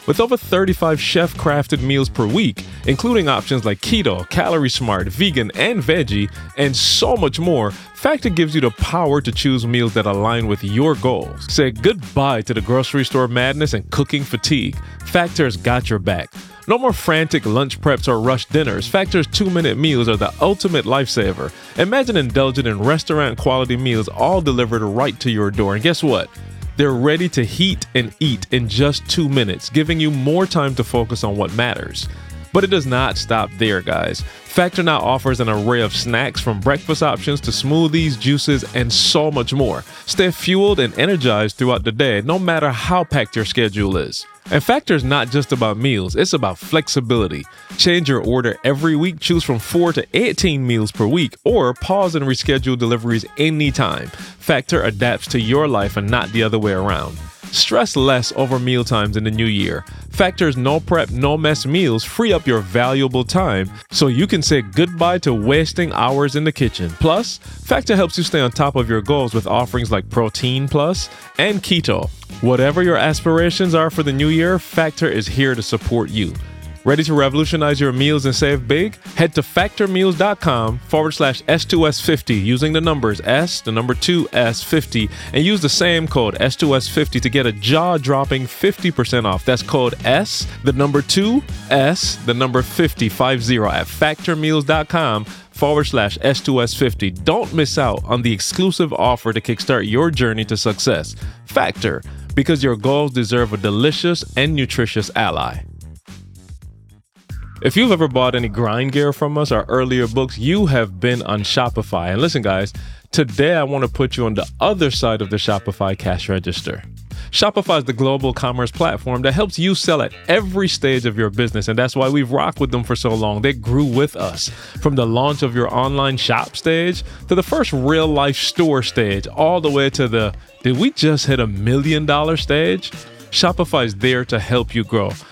With over 35 chef crafted meals per week, including options like keto, calorie smart, vegan, and veggie, and so much more, Factor gives you the power to choose meals that align with your goals. Say goodbye to the grocery store madness and cooking fatigue. Factor's got your back. No more frantic lunch preps or rushed dinners. Factor's two minute meals are the ultimate lifesaver. Imagine indulging in restaurant quality meals all delivered right to your door. And guess what? They're ready to heat and eat in just two minutes, giving you more time to focus on what matters. But it does not stop there, guys. Factor now offers an array of snacks from breakfast options to smoothies, juices, and so much more. Stay fueled and energized throughout the day, no matter how packed your schedule is. And Factor is not just about meals, it's about flexibility. Change your order every week, choose from 4 to 18 meals per week, or pause and reschedule deliveries anytime. Factor adapts to your life and not the other way around. Stress less over meal times in the new year. Factor's no prep, no mess meals free up your valuable time so you can say goodbye to wasting hours in the kitchen. Plus, Factor helps you stay on top of your goals with offerings like Protein Plus and Keto. Whatever your aspirations are for the new year, Factor is here to support you. Ready to revolutionize your meals and save big? Head to factormeals.com forward slash S2S50 using the numbers S, the number 2 S50, and use the same code S2S50 to get a jaw dropping 50% off. That's code S, the number 2 S, the number 50, 50 at factormeals.com forward slash S2S50. Don't miss out on the exclusive offer to kickstart your journey to success. Factor, because your goals deserve a delicious and nutritious ally. If you've ever bought any grind gear from us, our earlier books, you have been on Shopify. And listen, guys, today I want to put you on the other side of the Shopify cash register. Shopify is the global commerce platform that helps you sell at every stage of your business. And that's why we've rocked with them for so long. They grew with us from the launch of your online shop stage to the first real life store stage, all the way to the did we just hit a million dollar stage? Shopify is there to help you grow.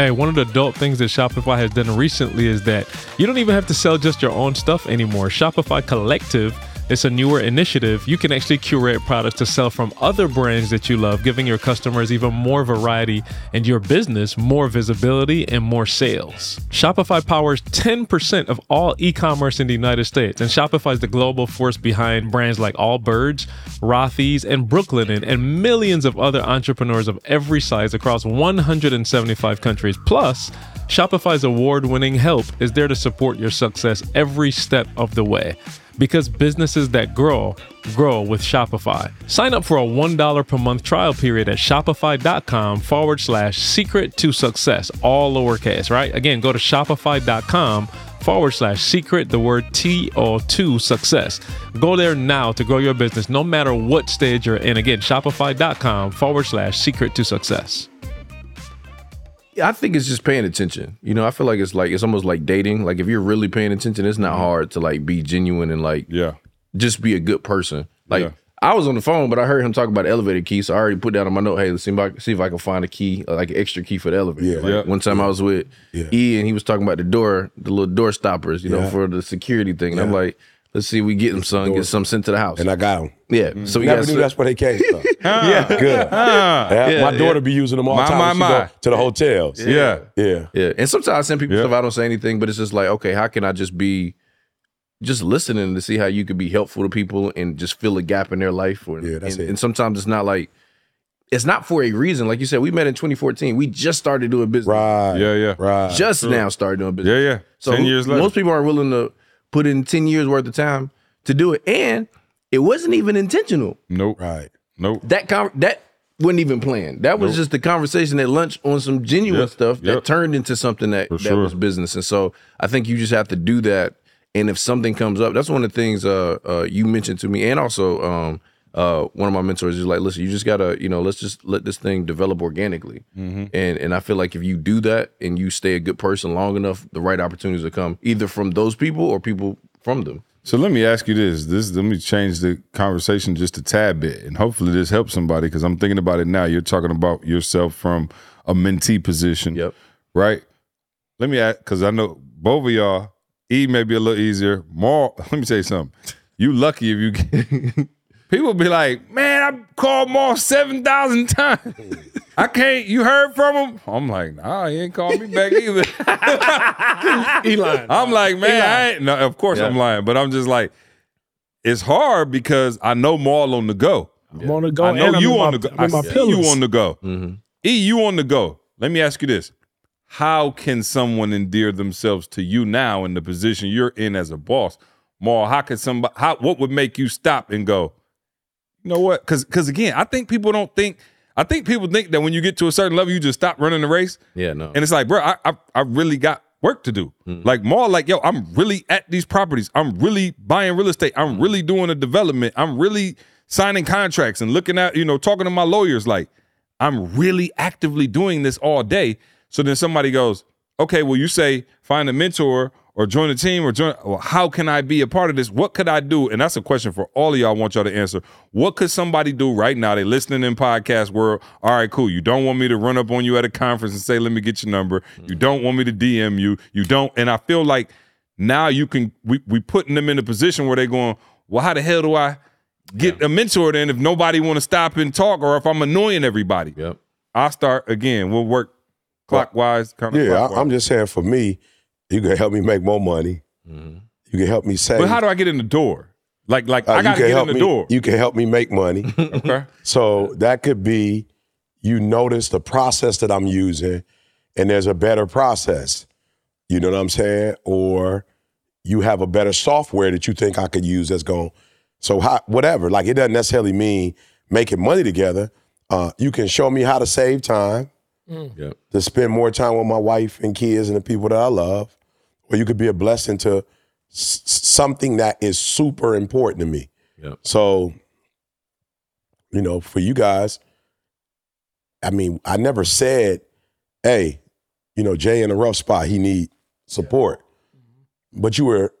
Hey, one of the dope things that Shopify has done recently is that you don't even have to sell just your own stuff anymore. Shopify Collective it's a newer initiative. You can actually curate products to sell from other brands that you love, giving your customers even more variety and your business more visibility and more sales. Shopify powers 10% of all e commerce in the United States, and Shopify is the global force behind brands like Allbirds, Rothy's, and Brooklinen, and millions of other entrepreneurs of every size across 175 countries. Plus, Shopify's award winning help is there to support your success every step of the way because businesses that grow grow with Shopify. Sign up for a $1 per month trial period at shopify.com forward slash secret to success, all lowercase, right? Again, go to shopify.com forward slash secret, the word T O 2 success. Go there now to grow your business no matter what stage you're in. Again, shopify.com forward slash secret to success. I think it's just paying attention. You know, I feel like it's like it's almost like dating. Like if you're really paying attention, it's not hard to like be genuine and like Yeah. just be a good person. Like Yeah. I was on the phone, but I heard him talk about the elevator key, so I already put down on my note. Hey, let's see if I, see if I can find a key, uh, like an extra key for the elevator. Yeah. Like, Yeah. One time I was with. E, and he was talking about the door, the little door stoppers, you know, for the security thing. And I'm like, let's see, if we get them some, get some sent to the house. And I got them. yeah, so we Never got knew some- that's where they came from. Yeah. Good. Ah. Yeah, Yeah, my daughter yeah. be using them all the My, time. my, when she my. to the hotels. Yeah. Yeah. Yeah, and sometimes I send people Yeah. stuff. I don't say anything, but it's just like, okay, how can I just be, just listening to see how you could be helpful to people and just fill a gap in their life. Or, Yeah, that's and, it. and sometimes it's not like, it's not for a reason. Like you said, we met in 2014. We just started doing business. Right. Yeah, yeah. Right. Just now started doing business. Yeah, yeah. So Ten years later. most people aren't willing to put in 10 years worth of time to do it, and it wasn't even intentional. nope. right. Nope. That con- that wasn't even planned. That was Nope. just the conversation at lunch on some genuine Yep, stuff that yep. turned into something that, For that sure. was business. And so I think you just have to do that. And if something comes up, that's one of the things uh, uh, you mentioned to me, and also um, uh, one of my mentors is like, listen, you just gotta, you know, let's just let this thing develop organically. Mm-hmm. And and I feel like if you do that and you stay a good person long enough, the right opportunities will come either from those people or people from them. So let me ask you this. This let me change the conversation just a tad bit, and hopefully this helps somebody because I'm thinking about it now. You're talking about yourself from a mentee position, Yep. right? Let me ask because I know both of y'all. E may be a little easier. More. Let me say something. You lucky if you get. People be like, man, I called Maul seven thousand times. I can't. You heard from him? I'm like, nah, he ain't called me back either. Eli. I'm like, man, I ain't. No, of course Yeah. I'm lying, but I'm just like, it's hard because I know Maul on the go. I'm on the go. I know you on my, the go. I'm my see you on the go. Mm-hmm. E, you on the go. Let me ask you this: How can someone endear themselves to you now in the position you're in as a boss? Maul, how can somebody? How what would make you stop and go? You know what? Because because again, I think people don't think. I think people think that when you get to a certain level, you just stop running the race. Yeah, no. And it's like, bro, I I, I really got work to do. Mm. Like more like, yo, I'm really at these properties. I'm really buying real estate. I'm mm. really doing a development. I'm really signing contracts and looking at, you know, talking to my lawyers. Like, I'm really actively doing this all day. So then somebody goes, okay, well, you say find a mentor or join a team or join. Well, how can I be a part of this? What could I do? And that's a question for all of y'all. I want y'all to answer. What could somebody do right now? They listening in podcast world. All right, cool. You don't want me to run up on you at a conference and say, let me get your number. You mm-hmm. don't want me to DM you. You don't. And I feel like now you can, we, we putting them in a position where they're going, well, how the hell do I get a mentor then if nobody want to stop and talk or if I'm annoying everybody? Yep. I'll start again. We'll work clockwise. Yeah, I. I'm just saying for me, you can help me make more money. You can help me save. But how do I get in the door? Like, like Uh, I you gotta can get in help the me, door. You can help me make money. okay. so that could be you notice the process that I'm using, and there's a better process. You know what I'm saying? Or you have a better software that you think I could use that's going. So how, whatever. Like it doesn't necessarily mean making money together. Uh, you can show me how to save time Yep. to spend more time with my wife and kids and the people that I love, or you could be a blessing to s- something that is super important to me. Yep. So, you know, for you guys, I mean, I never said, "Hey, you know, Jay in a rough spot, he need support," mm-hmm. but you were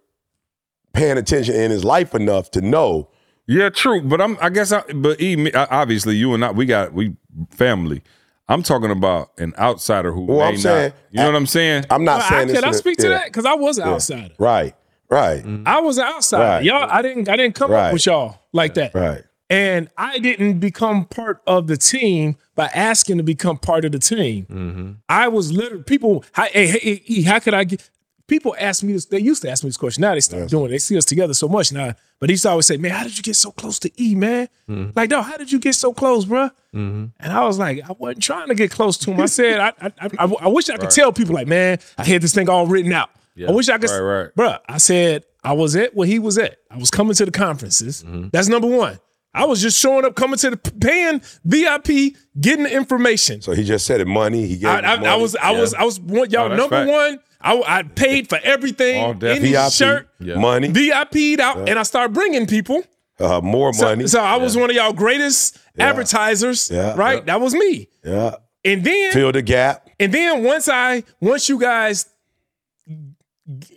paying attention in his life enough to know. Yeah, true. But I'm. I guess. I, but E, me- obviously, you and I, we got we family. I'm talking about an outsider who. Well, may I'm not- saying- you know what I'm saying? I'm not Well, saying I, this. can I in a- speak to yeah, that? Because I was an Yeah. outsider. Right, right, I was an outsider. Right. Y'all, I didn't I didn't come Right. up with y'all like that. right. And I didn't become part of the team by asking to become part of the team. Mm-hmm. I was literally people. How, hey, hey, E, how could I get? People ask me this. They used to ask me this question. Now they start doing it. They see us together so much now. But they used to always say, "Man, how did you get so close to E, man? Mm-hmm. Like, no, how did you get so close, bruh? And I was like, I wasn't trying to get close to him. I said, I, I, I, I wish I could tell people, like, man, I had this thing all written out. I wish I could, Right, right. bruh. I said I was at where he was at. I was coming to the conferences. That's number one. I was just showing up, coming to the paying VIP, getting the information. So he just said it money. He gave I, I, money. I was, I was, I was one, y'all Oh, number fact. one. I, I paid for everything, All day. any VIP shirt, money, VIP'd out, and I started bringing people. uh, more money. so I was one of y'all greatest advertisers, Yeah. right? That was me. yeah, And then fill the gap. and then once I once you guys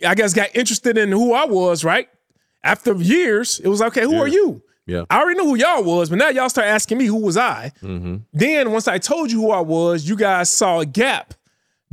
I guess got interested in who I was, right? After years, it was okay, who are you? Yeah. I already knew who y'all was, but now y'all start asking me who was I. Then once I told you who I was, you guys saw a gap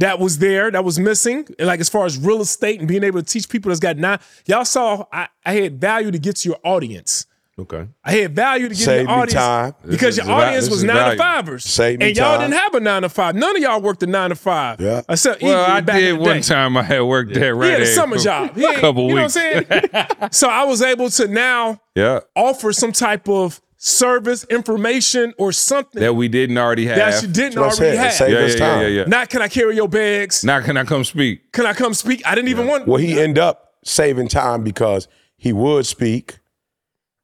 that was there, that was missing. And like as far as real estate and being able to teach people that's got nine, y'all saw I, I had value to get to your audience. Okay. I had value to get Save your me audience time. because This your is audience this was nine value. to fivers. Save me and y'all time. didn't have a nine to five. None of y'all worked a nine to five. Yeah. Except well, I back in did the one day. time. I had worked there He right had a summer job. He a ain't- couple you weeks. know what I'm saying? so I was able to now yeah, offer some type of service, information, or something that we didn't already have. that you didn't That's already have. Save yeah, us yeah, yeah, time. yeah, yeah. Not can I carry your bags? Now can I come speak? Can I come speak? I didn't even want. Well, he ended up saving time because he would speak,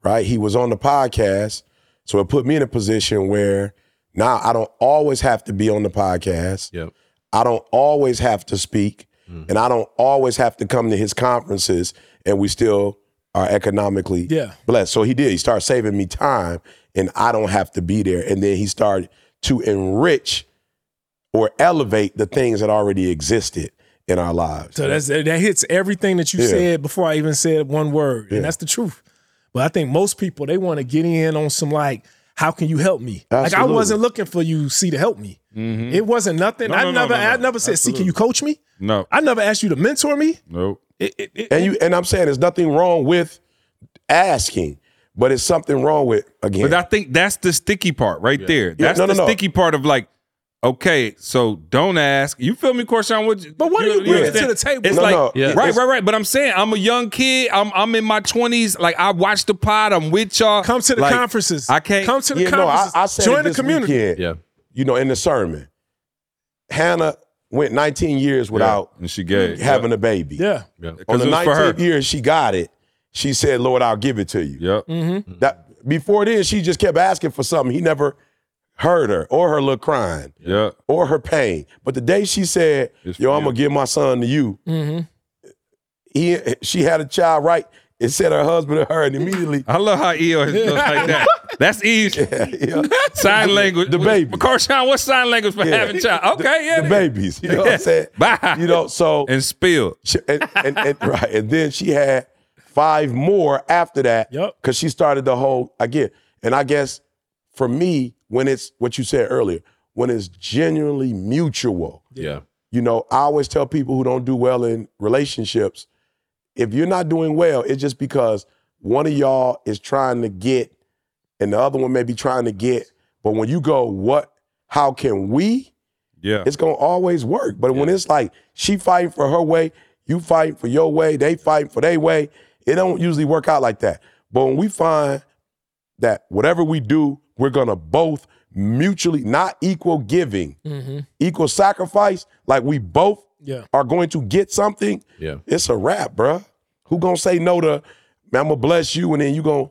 right? He was on the podcast. So it put me in a position where now I don't always have to be on the podcast. Yep. I don't always have to speak. Mm. And I don't always have to come to his conferences and we still are economically Yeah. blessed. So he did. He started saving me time, and I don't have to be there. And then he started to enrich or elevate the things that already existed in our lives. So that's that hits everything that you Yeah. said before I even said one word, Yeah. and that's the truth. But I think most people they want to get in on some like, how can you help me? Like I wasn't looking for you, see, to help me. Mm-hmm. It wasn't nothing. No, I no, no, never, no, no. I never said, see, can you coach me? No, I never asked you to mentor me. nope. It, it, it- and you and I'm saying there's nothing wrong with asking, but it's something wrong with again. But I think that's the sticky part right there. That's no, the no, no. sticky part of like, okay, so don't ask. You feel me, Corshawn? What, But what do you bring to the table? It's No, like, no. Yeah. right, right, right. But I'm saying I'm a young kid. I'm I'm in my 20s. Like I watch the pod. I'm with y'all. come to the Like, conferences. I can't. come to the yeah, no, I, conferences. I said Join the community. weekend. Yeah. You know, in the sermon, Hannah went 19 years without and she gave having a baby. Yeah. On the it was for her. 19th year she got it, she said, "Lord, I'll give it to you." Yep. That before then, she just kept asking for something. He never heard her or her little crying Yep. or her pain. But the day she said, It's "Yo, I'm gonna give my son to you," Mm-hmm. he she had a child right. It said her husband to her, and immediately, I love how EO is like that. That's easy. yeah, Sign language. The baby. Corshawn, what's sign language for Yeah. having a child? Okay, yeah. the babies. You know what I'm saying? Bye. You know, so and spill. She- and, and, and right, and then she had five more after that. Yep. Because she started the whole again. And I guess for me, when it's what you said earlier, when it's genuinely mutual, Yeah. you know, I always tell people who don't do well in relationships, if you're not doing well, it's just because one of y'all is trying to get and the other one may be trying to get. But when you go, what, how can we? Yeah. it's gonna always work. But when it's like she fighting for her way, you fighting for your way, they fighting for their way, it don't usually work out like that. But when we find that whatever we do, we're gonna both mutually not equal giving, Mm-hmm. equal sacrifice, like we both Yeah. are going to get something, Yeah. it's a wrap, bruh. Who gonna say no to, man, I'm gonna bless you, and then you gonna,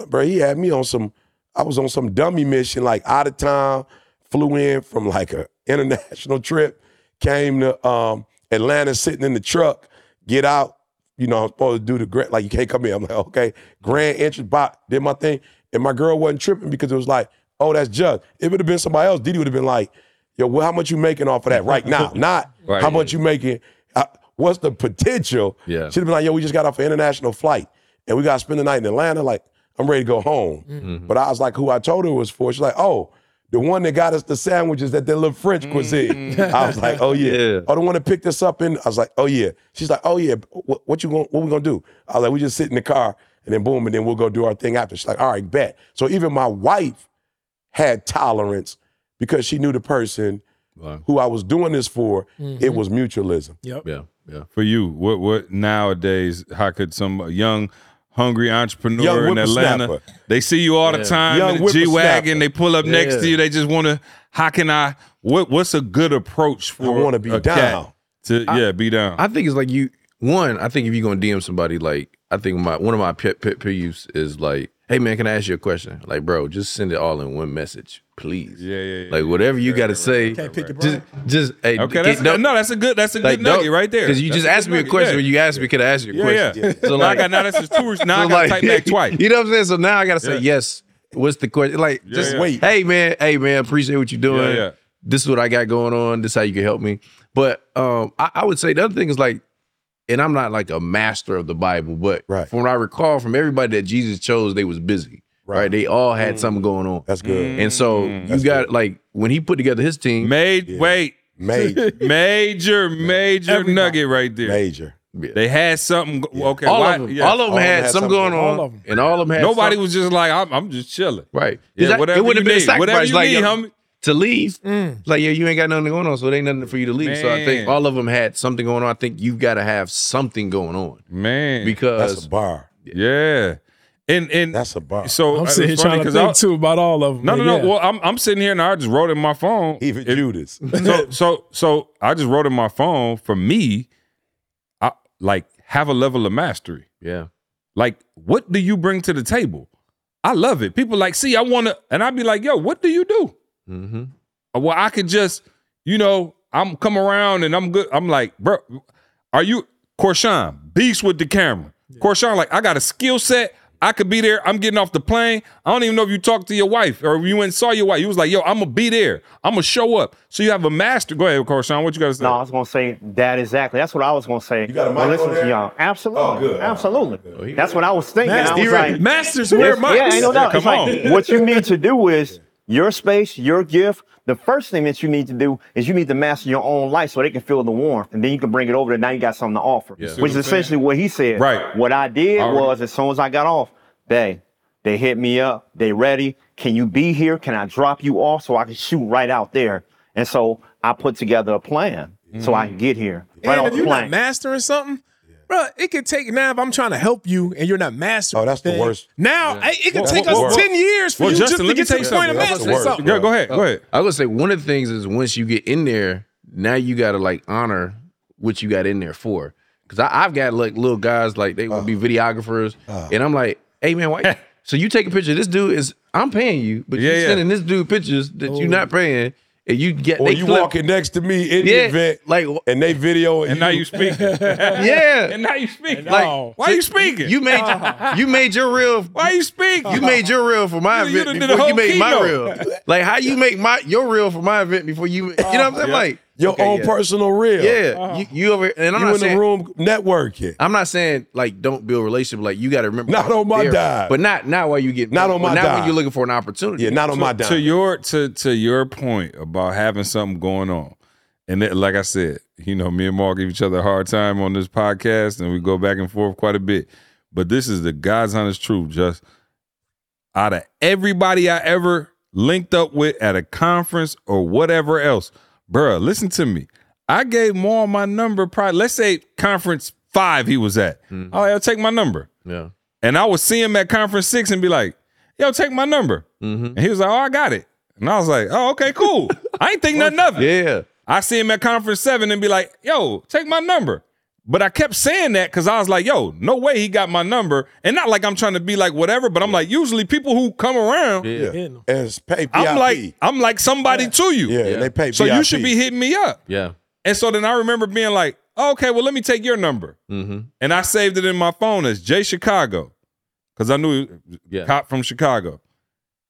bruh, he had me on some, I was on some dummy mission, like out of town, flew in from like a international trip, came to um, Atlanta, sitting in the truck, get out, you know, I'm supposed to do the grant, like you can't come in. I'm like, okay, grand entrance, bot, did my thing. And my girl wasn't tripping because it was like, oh, that's just. It would have been somebody else, Didi would have been like, yo, well, how much you making off of that right now? Not Right. how much you making, what's the potential? Yeah. She'd have been like, yo, we just got off an international flight and we got to spend the night in Atlanta. Like, I'm ready to go home. Mm-hmm. But I was like, who I told her it was for. She's like, oh, the one that got us the sandwiches at that little French cuisine. I was like, oh yeah. Yeah. Oh, the one that picked us up in. I was like, oh yeah. She's like, oh yeah. What, what you going? What we gonna do? I was like, we just sit in the car and then boom, and then we'll go do our thing after. She's like, all right, bet. So even my wife had tolerance because she knew the person Wow. who I was doing this for. Mm-hmm. It was mutualism. Yep. Yeah. Yeah. For you, what what nowadays? How could some young, hungry entrepreneur Young in Atlanta? They see you all the time Young in the G wagon. They pull up next Yeah. to you. They just want to. How can I? What What's a good approach for? I wanna be down. cat To yeah, be down. I think it's like you. One, I think if you're gonna DM somebody, like I think my one of my pet pet peeves is like, hey man, can I ask you a question? Like, bro, just send it all in one message, please. yeah, yeah, yeah. Like whatever you got to say. Can't pick your Just, brain. just hey, okay, get- that's no, no, that's a good. That's a like, good nugget right there. Because you That's just a good asked me a nugget. question Yeah. when you asked me, could I ask you a Yeah, question? yeah. So now I like, got now that's just two. Now I got to like- type back twice. You know what I'm saying? So now I gotta say Yeah. yes. What's the question? Like, just yeah. Wait. Hey man, hey man, appreciate what you're doing. Yeah, yeah. This is what I got going on. This is how you can help me. But um, I, I would say the other thing is like, and I'm not like a master of the Bible, but Right. from what I recall from everybody that Jesus chose, they was busy. Right. Right. They all had mm. something going on. That's good. and so mm. you That's got good. like when he put together his team, Made wait, Major, major, major Everybody. nugget right there. major. They had something. go- Okay, all why- of them, yeah. all of them All had had something something. going on, All of them. and all of them had Nobody something- was just like, I'm, I'm just chilling. right. Yeah, That- whatever it would have been a need. Whatever sacrifice, you like need, homie. to leave. Mm. Like, yeah, you ain't got nothing going on, so it ain't nothing for you to leave. So I think all of them had something going on. I think you've got to have something going on Man, because That's a bar. yeah, and and That's a bar. so I'm uh, sitting here funny trying to 'cause think I- too about all of them. No, no, no. yeah. Well, I'm I'm sitting here and I just wrote in my phone. Even If- Judas. so so so I just wrote in my phone for me. I like have a level of mastery. yeah, Like, what do you bring to the table? I love it. People like, see, I want to, and I'd be like, yo, what do you do? mm-hmm. Well, I could just, you know, I'm come around and I'm good. I'm like, bro, are you Corshawn, beast with the camera? Corshawn, like, I got a skill set. I could be there. I'm getting off the plane. I don't even know if you talked to your wife or you went and saw your wife. You was like, yo, I'm gonna be there. I'm gonna show up. So you have a master. Go ahead, Corshawn. What you gotta say? No, I was gonna say that exactly. That's what I was gonna say. You got a mic listen on to there? y'all. Absolutely. Oh, good. Absolutely. Oh, That's what I was thinking. I was like, masters wear Yes, mics. Yeah, ain't no doubt. Come It's like, on. what you need to do is your space, your gift. The first thing that you need to do is you need to master your own life so they can feel the warmth, and then you can bring it over. And now you got something to offer, which is essentially what he said. Right. What I did Already. was, as soon as I got off, they they hit me up. They ready? Can you be here? Can I drop you off so I can shoot right out there? And so I put together a plan so I can mm. get here. Right and off if you're not mastering something, bro, it could take now. If I'm trying to help you and you're not mastering, Oh, that's the thing, worst. Now I- it could Well, take well, us well, ten years for well, you Justin, just to get to the you point of something. That's mastering something. go, go ahead. Uh, go ahead. I was gonna say one of the things is once you get in there, now you gotta like honor what you got in there for. Cause I, I've got like little guys like they would be uh. videographers, uh. and I'm like, hey man, why? so you take a picture. This dude is I'm paying you, but Yeah, you're yeah. sending this dude pictures that you're oh. not paying, and you get Or they you clip- walking next to me in the event like and they video And now you speaking. yeah, and now you speaking. Like, Like, why you speaking? you made you made your real why you speaking? You made your reel for my You- you event done did a before you whole made my keynote. reel. Like how you make my your reel for my event before you, you know what I'm saying? Yeah. Like your okay, own yeah. personal reel. Yeah, uh-huh. you, you over, and I'm You not in saying the room networking. I'm not saying like don't build a relationship. Like you got to remember, Not on my there. dime. but not not while you get Not on my but not when dime. you're looking for an opportunity. Yeah, not on my dime. to your to to your point about having something going on, and it, like I said, you know, me and Mark give each other a hard time on this podcast, and we go back and forth quite a bit. But this is the God's honest truth. Just out of everybody I ever linked up with at a conference or whatever else, bruh, listen to me. I gave Maul my number. Probably, let's say conference five he was at. Hmm. Oh, I'll take my number. yeah, And I would see him at conference six and be like, yo, take my number. Mm-hmm. And he was like, oh, I got it. And I was like, oh, okay, cool. I ain't think nothing of it. yeah, I see him at conference seven and be like, yo, take my number. But I kept saying that because I was like, yo, no way he got my number. And not like I'm trying to be like whatever, but I'm like, usually people who come around, yeah, Yeah. As pay VIP. I'm like, I'm like somebody to you. yeah, and they pay So you should be hitting me up. yeah. And so then I remember being like, oh, okay, well, let me take your number. Mm-hmm. And I saved it in my phone as Jay Chicago. Because I knew Yeah. cop from Chicago.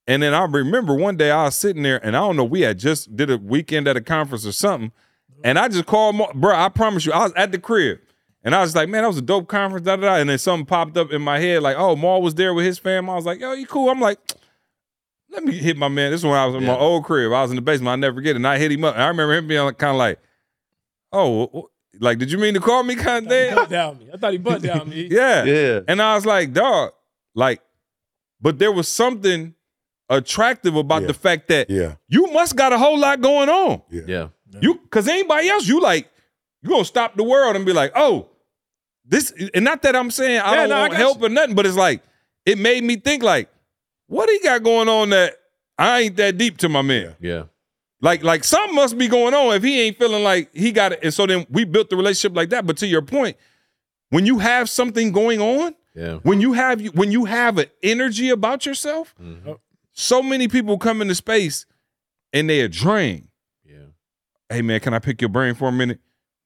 And then I remember one day I was sitting there and I don't know, we had just did a weekend at a conference or something. And I just called, Mar- bro, I promise you, I was at the crib. And I was like, man, that was a dope conference, da da da. And then something popped up in my head, like, oh, Maul was there with his fam. I was like, yo, you cool? I'm like, let me hit my man. This is when I was in my old crib. I was in the basement. I never forget it. And I hit him up. And I remember him being kind of like, oh, wh- wh- like, did you mean to call me kind of thing? butt down me. I thought he butt down me. Yeah. Yeah. And I was like, dog, like, but there was something attractive about Yeah. the fact that Yeah, you must got a whole lot going on. Yeah. You cause anybody else, you like, you gonna stop the world and be like, oh, this and not that I'm saying I Yeah, don't no, want got help or nothing, but it's like, it made me think like, what he got going on that I ain't that deep to my man. Yeah. Like, like something must be going on if he ain't feeling like he got it. And so then we built the relationship like that. But to your point, when you have something going on, Yeah. when you have when you have an energy about yourself, Mhm. so many people come into space and they are drained. Yeah. Hey man, can I pick your brain for a minute?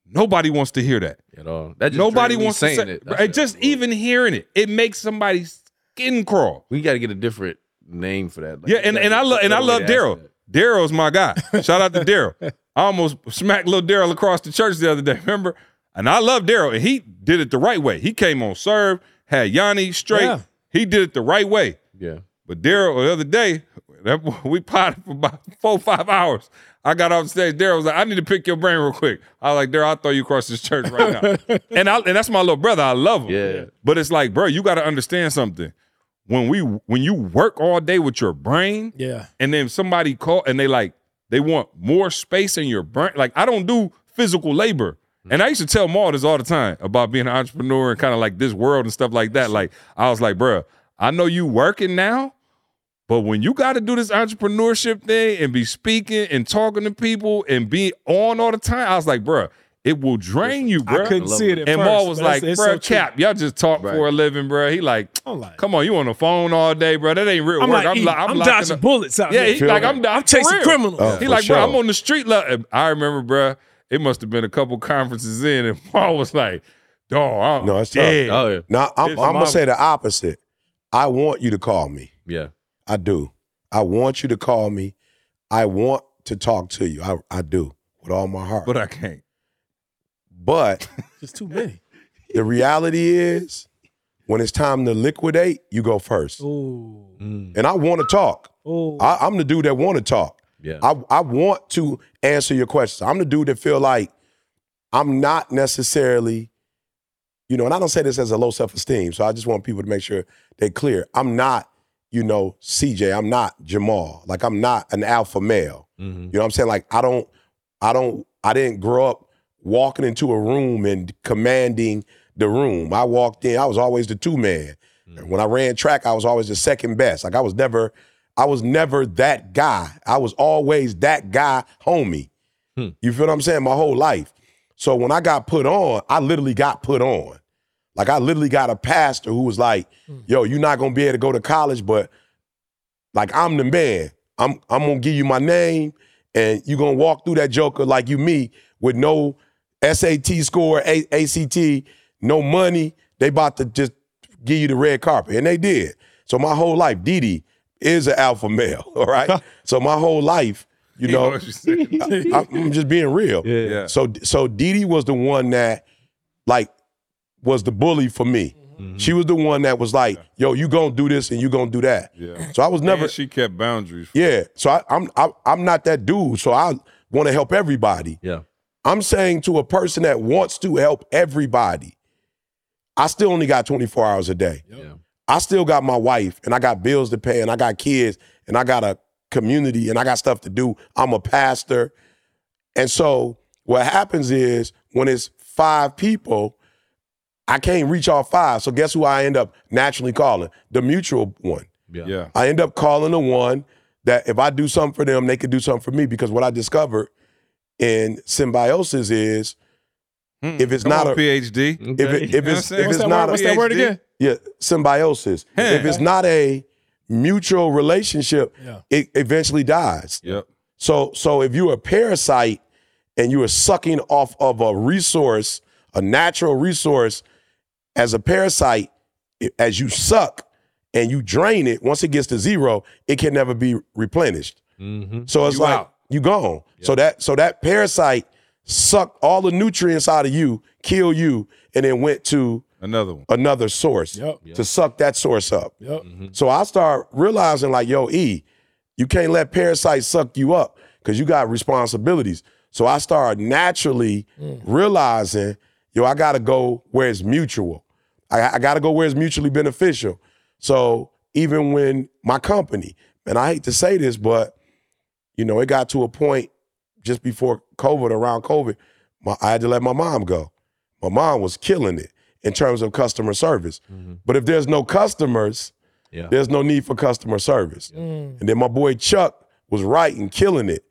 Nobody wants to hear that. At all. That just Nobody drained me wants to say it. Bro, That's just it. even hearing it, it makes somebody's skin crawl. we got to get a different name for that. Like, yeah, and, and I gotta- love and I love Daryl. Daryl's my guy. Shout out to Daryl. I almost smacked little Daryl across the church the other day. Remember? And I love Daryl, and he did it the right way. He came on serve, had Yanni straight. Yeah. He did it the right way. Yeah. But Daryl, the other day, that boy- we potted for about four, five hours. I got off stage. Daryl was like, "I need to pick your brain real quick." I was like, "Daryl, I'll throw you across this church right now." and I, and that's my little brother. I love him. Yeah. But it's like, bro, you got to understand something. When we when you work all day with your brain, Yeah. and then somebody call and they like they want more space in your brain. Like I don't do physical labor. And I used to tell Maul this all the time about being an entrepreneur and kind of like this world and stuff like that. Like I was like, bro, I know you working now, but when you got to do this entrepreneurship thing and be speaking and talking to people and be on all the time, I was like, bruh, it will drain you, bruh. I couldn't see it at and first. Maul was like, it's- it's bruh, so true. Cap, y'all just talk Right. for a living, bruh. He like, like, come on, you on the phone all day, bruh. That ain't real I'm work. like, li- I'm, locking dodging up- bullets out yeah, here. he like I'm, I'm, chasing real. criminals. Oh, he for like, bro. I'm on the street. Level. I remember, bro. It must have been a couple conferences in, and Paul was like, Dog, I'm No, it's tough. dead. Oh yeah, Now I'm, I'm gonna say the opposite. I want you to call me. yeah. I do. I want you to call me. I want to talk to you. I, I do with all my heart. But I can't. But Just too many. the reality is, when it's time to liquidate, you go first. Oh, And I want to talk. oh. I, I'm the dude that want to talk. Yeah. I, I want to answer your questions. I'm the dude that feel like I'm not necessarily, you know, and I don't say this as a low self-esteem. So I just want people to make sure they're clear. I'm not, you know, CJ. I'm not Jamal. Like I'm not an alpha male. Mhm. You know what I'm saying? Like I don't, I don't, I didn't grow up walking into a room and commanding the room. I walked in, I was always the two man. And when I ran track, I was always the second best. Like I was never, I was never that guy. I was always that guy, homie. Hmm. You feel what I'm saying? My whole life. So when I got put on, I literally got put on. Like I literally got a pastor who was like, hmm. yo, you're not gonna be able to go to college, but like I'm the man. I'm I'm gonna give you my name, and you're gonna walk through that joker like you me with no SAT score, A- ACT, no money. They about to just give you the red carpet, and they did. So my whole life, Didi is an alpha male. All right. so my whole life, you know, you saying. I, I'm just being real. Yeah. So so Didi was the one that like was the bully for me. Mm-hmm. She was the one that was like, "Yo, you gonna do this and you gonna do that." Yeah. So I was never, And she kept boundaries. yeah. So I, I'm I, I'm not that dude. So I want to help everybody. Yeah. I'm saying to a person that wants to help everybody, I still only got 24 hours a day. Yeah. I still got my wife and I got bills to pay and I got kids and I got a community and I got stuff to do. I'm a pastor. And so what happens is when it's five people, I can't reach all five. So guess who I end up naturally calling? The mutual one. Yeah. Yeah. I end up calling the one that if I do something for them, they could do something for me. Because what I discovered in symbiosis is hmm. if it's not on, a PhD. if it, if it's what I'm saying? if What's it's not word? a What's that word again? yeah symbiosis. If it's not a mutual relationship, Yeah. it eventually dies. Yep. So so if you're a parasite and you are sucking off of a resource, a natural resource, as a parasite, as you suck and you drain it, once it gets to zero, it can never be replenished. Mm-hmm. So it's You like out. you gone. So that so that parasite sucked all the nutrients out of you, kill you, and then went to Another one. another source Yep. to suck that source up. Yep. So I start realizing like, yo, E, you can't let parasites suck you up because you got responsibilities. So I start naturally realizing, yo, I gotta go where it's mutual. I, I gotta go where it's mutually beneficial. So even when my company, and I hate to say this, but you know, it got to a point just before COVID, around COVID, my, I had to let my mom go. My mom was killing it in terms of customer service. Mm-hmm. But if there's no customers, Yeah. there's no need for customer service. Mm. And then my boy Chuck was right and killing it.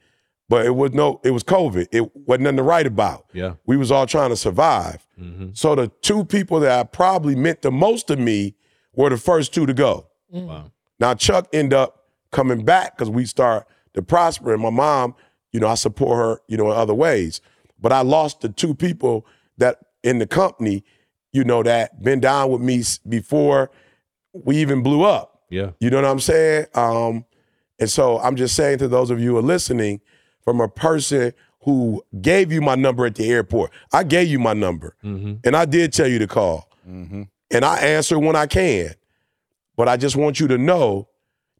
But it was no, it was COVID. It wasn't nothing to write about. Yeah. We was all trying to survive. So the two people that I probably meant the most to me were the first two to go. Wow. Now Chuck ended up coming back because we start to prosper, and my mom, you know, I support her, you know, in other ways. But I lost the two people that in the company, you know, that been down with me before we even blew up. Yeah. You know what I'm saying? Um, and so I'm just saying to those of you who are listening, from a person who gave you my number at the airport, I gave you my number, mm-hmm. and I did tell you to call, mm-hmm. and I answer when I can. But I just want you to know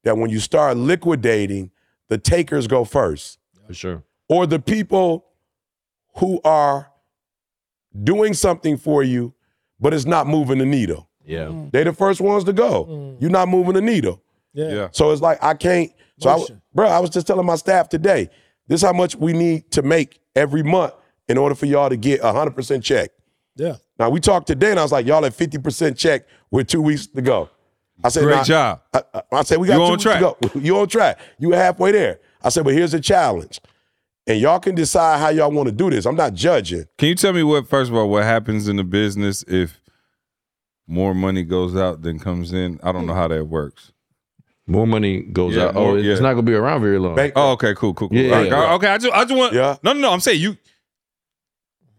that when you start liquidating, the takers go first, For sure. or the people who are doing something for you, but it's not moving the needle. Yeah. Mm. They're the first ones to go. Mm. You're not moving the needle. Yeah. Yeah. So it's like I can't. So I, bro, I was just telling my staff today. This is how much we need to make every month in order for y'all to get a hundred percent check. Yeah. Now we talked today, and I was like, y'all at fifty percent check with two weeks to go. I said, Great nah, job. I, I- I said we got You two on weeks track. to go. You on track. You halfway there. I said, but here's the challenge, and y'all can decide how y'all want to do this. I'm not judging. Can you tell me what first of all what happens in the business if more money goes out than comes in? I don't hmm. know how that works. More money goes Yeah, out. more- oh, it's yeah. not gonna be around very long. Bank- Oh, okay, cool, cool, cool. Yeah, All right, yeah, yeah. Okay, I just I just want Yeah. No, no, no. I'm saying you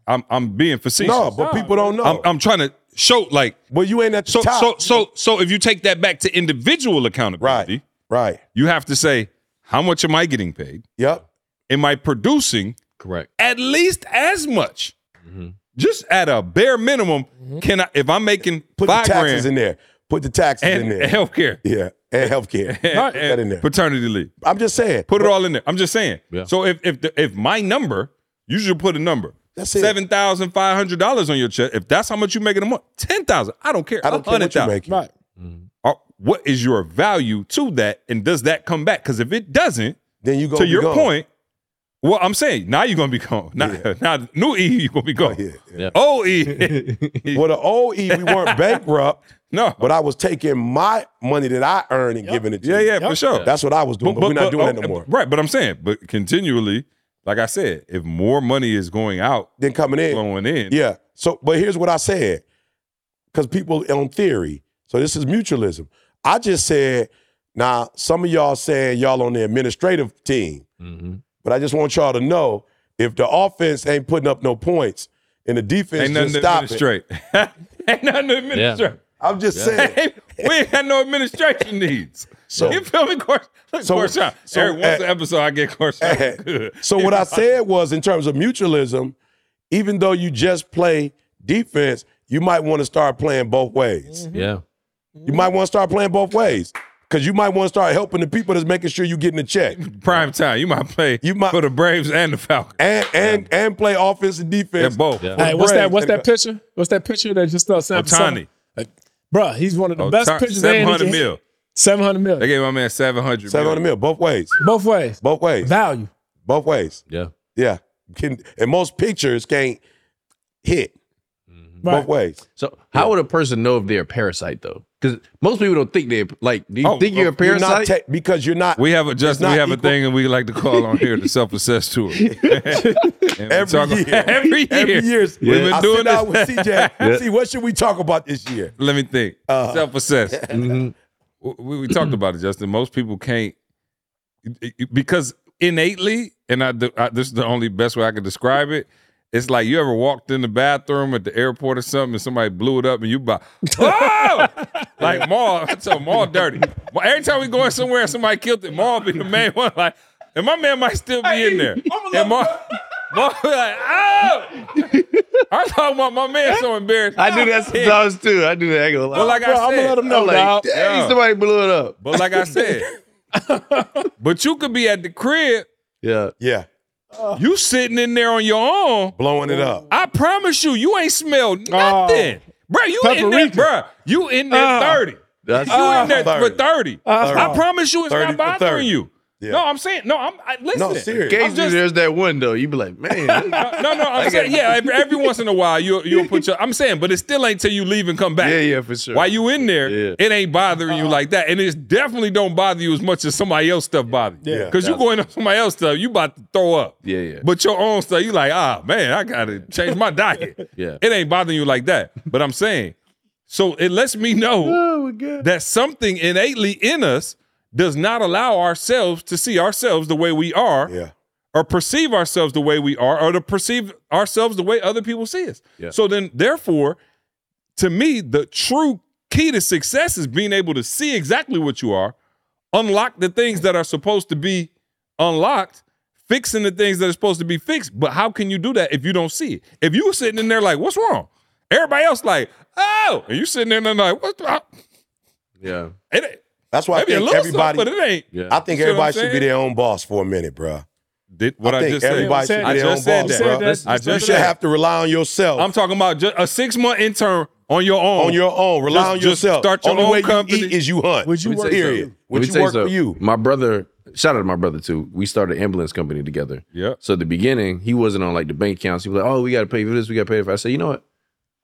I'm I'm being facetious. No, but people don't know. I'm, I'm trying to show like well, you ain't at the so top. so so so if you take that back to individual accountability, right, right. you have to say how much am I getting paid? Yep. Am I producing Correct. at least as much? Mm-hmm. Just at a bare minimum, can I if I'm making Put five the taxes grand in there. Put the taxes and, in there. and healthcare yeah, and healthcare. and, Put that in there. paternity leave, I'm just saying. put it all in there. I'm just saying. Yeah. So if if the, if my number, you should put a number. That's it. Seven thousand five hundred dollars on your check. If that's how much you make in a month, ten thousand. I don't care. I don't care what you $100,000. make. Right. Or what is your value to that, and does that come back? Because if it doesn't, Then you go to your point, well, I'm saying now you're gonna be gone. Now, now new E, you're gonna be gone. Yeah, yeah. Old E, Well, the old E, we weren't bankrupt, no. but I was taking my money that I earned and giving it to yeah, you. yeah, for sure. That's what I was doing, but, we're not doing that no oh, more. Right, but I'm saying, but continually, like I said, if more money is going out, than coming in, flowing in, Yeah. So, but here's what I said, because people on theory. So this is mutualism. I just said, now some of y'all saying y'all on the administrative team, Mm-hmm. But I just want y'all to know if the offense ain't putting up no points and the defense ain't nothing just to stop it. ain't nothing to administrate. I'm just saying. we ain't got no administration needs. So- you feel me, course? So- Corshawn, so, every once uh, an episode I get Corshawn. Good. So what I said was, in terms of mutualism, even though you just play defense, you might want to start playing both ways. Yeah. You might want to start playing both ways because you might want to start helping the people that's making sure you getting a check. Prime time, you might play You might- for the Braves and the Falcons. and and and play offense and defense. They're both. Yeah. Hey, what's that? What's that picture? What's that picture that just uh, Sam Otani. Bruh, he's one of the Oh, best Tar- pitchers. 700 mil. Seven hundred mil. They gave my man 700 Seven hundred mil, both ways, Both ways. both ways, Value. both ways. Yeah. Yeah, Can, and most pictures can't hit Right. both ways. So how would a person know if they're a parasite though? Because most people don't think they're like. Do you Oh, think you're a You're not parasite? te- because you're not. We have a just we not have a thing and we like to call on here the self-assess tour. Every talk- year. every year. Every year. We've been I doing sit down this. with CJ. See, what should we talk about this year? Let me think. Uh-huh. Self-assess. Mm-hmm. we, we talked about it, Justin. Most people can't because innately, and I, I this is the only best way I can describe it. It's like you ever walked in the bathroom at the airport or something, and somebody blew it up, and you about oh, like Maul. I tell Maul dirty. Every time we going somewhere, and somebody killed it. Maul be the main one. Like, and my man might still be in there. And Maul, Maul be like, oh. I'm talking about my man so embarrassed. I do that sometimes too. I do that. I go But like Bro, I said, I'm gonna let him know, I'm like, dog. dang, Yeah. somebody blew it up. But like I said, but you could be at the crib, Yeah. Yeah, you sitting in there on your own. blowing it up. I promise you, you ain't smelled nothing. bro, you in there, Paprika. bro. You in there Uh, 30. That's You in there 30. for 30. I promise you it's 30 not for bothering 30. you. Yeah. No, I'm saying, no, I'm I, listen. No, serious. Just- there's that one though. You be like, man, No, no, I'm saying, yeah, every, every once in a while you'll you'll put your I'm saying, but it still ain't till you leave and come back. yeah, yeah, for sure. While you in there, Yeah. it ain't bothering you like that. And it definitely don't bother you as much as somebody else stuff bother you. Yeah. Because you going on somebody else stuff, you about to throw up. Yeah, yeah. But your own stuff, you like, ah, man, I gotta change my diet. Yeah. It ain't bothering you like that. But I'm saying, so it lets me know Oh that something innately in us does not allow ourselves to see ourselves the way we are Yeah, or perceive ourselves the way we are or to perceive ourselves the way other people see us. Yeah. So then, therefore, to me, the true key to success is being able to see exactly what you are, unlock the things that are supposed to be unlocked, fixing the things that are supposed to be fixed. But how can you do that if you don't see it? If you were sitting in there like, what's wrong? Everybody else like, oh, and you sitting there and like, what's wrong? Yeah. It that's why I maybe a think little everybody. something, but it ain't. Yeah. I think See everybody should be their own boss for a minute, bro. Did what I I, think just said. everybody should be I their own just said boss, that. bro. Listen, I you just You should that. have to rely on yourself. I'm talking about just a six month intern on your own. on your own. Rely Just- on just yourself. start your Only own way company. you eat is you hunt. Would you work tell you Period. something. Would you tell work for you? My brother, shout out to my brother too. We started an ambulance company together. Yeah. So at the beginning, he wasn't on like the bank accounts. He was like, "Oh, we got to pay for this. We got to pay for." That. I said, "You know what?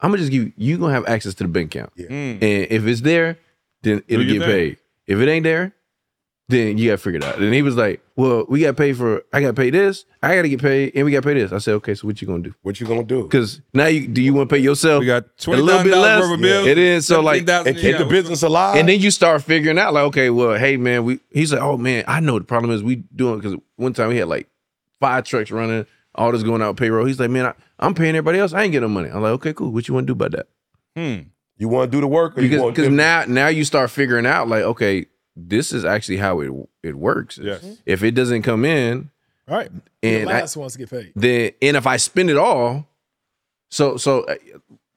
I'm gonna just give you. You gonna have access to the bank account, Yeah. Hmm. and if it's there, then it'll get thing. paid. If it ain't there, then you got to figure it out." And he was like, "Well, we got to pay for. I got to pay this. I got to get paid, and we got to pay this." I said, "Okay, so what you gonna do? What you gonna do? Because now you do you want to pay yourself? We got a little bit less. worth of bills. It is so like." $17,000 And keep the yeah. business alive. And then you start figuring out, like, okay, well, hey, man, we. He's like, oh man, I know the problem is we doing because one time we had like five trucks running. all this going out payroll. He's like, man, I, I'm paying everybody else. I ain't getting no money. I'm like, okay, cool. What you want to do about that? Hmm. You want to do the work, or Because want because now now you start figuring out like, okay, this is actually how it it works. Yes. If it doesn't come in, All right. The and I, last ones get paid. then and if I spend it all, so so uh,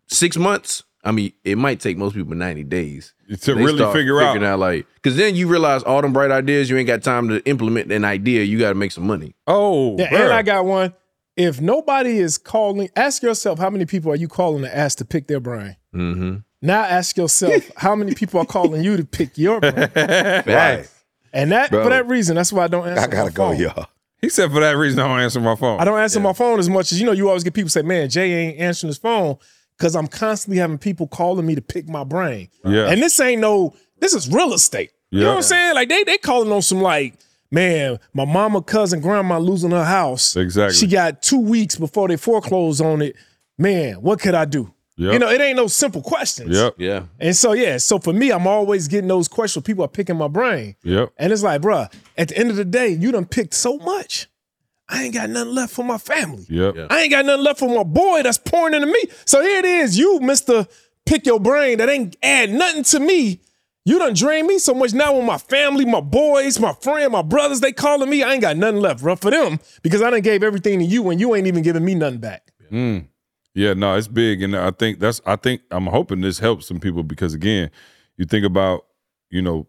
six months. I mean, it might take most people ninety days to They really start figure out. out like because then you realize all them bright ideas you ain't got time to implement an idea. You got to make some money. Oh, Yeah, and I got one. If nobody is calling, ask yourself how many people are you calling to ask to pick their brain. Mm-hmm. Now ask yourself how many people are calling you to pick your brain. Right. And that Bro. for that reason, that's why I don't answer. My brain. I gotta my go, y'all. He said for that reason I don't answer my phone. I don't answer my phone as much as you know. You always get people say, "Man, Jay ain't answering his phone," because I'm constantly having people calling me to pick my brain. Yeah. And this ain't no. This is real estate. You know Yeah. what I'm saying? Like they they calling on some like, man, my mama, cousin, grandma losing her house. Exactly. She got two weeks before they foreclose on it. Man, what could I do? Yep. You know, it ain't no simple questions. Yep. Yeah. And so yeah, so for me, I'm always getting those questions. People are picking my brain. Yep. And it's like, bruh, at the end of the day, you done picked so much. I ain't got nothing left for my family. Yep. Yeah. I ain't got nothing left for my boy that's pouring into me. So here it is, you, Mr. Pick Your Brain, that ain't add nothing to me. You done drain me so much now with my family, my boys, my friend, my brothers, they calling me. I ain't got nothing left, bro, for them because I done gave everything to you and you ain't even giving me nothing back. Mm. Yeah, no, it's big, and I think that's. I think I'm hoping this helps some people because again, you think about, you know,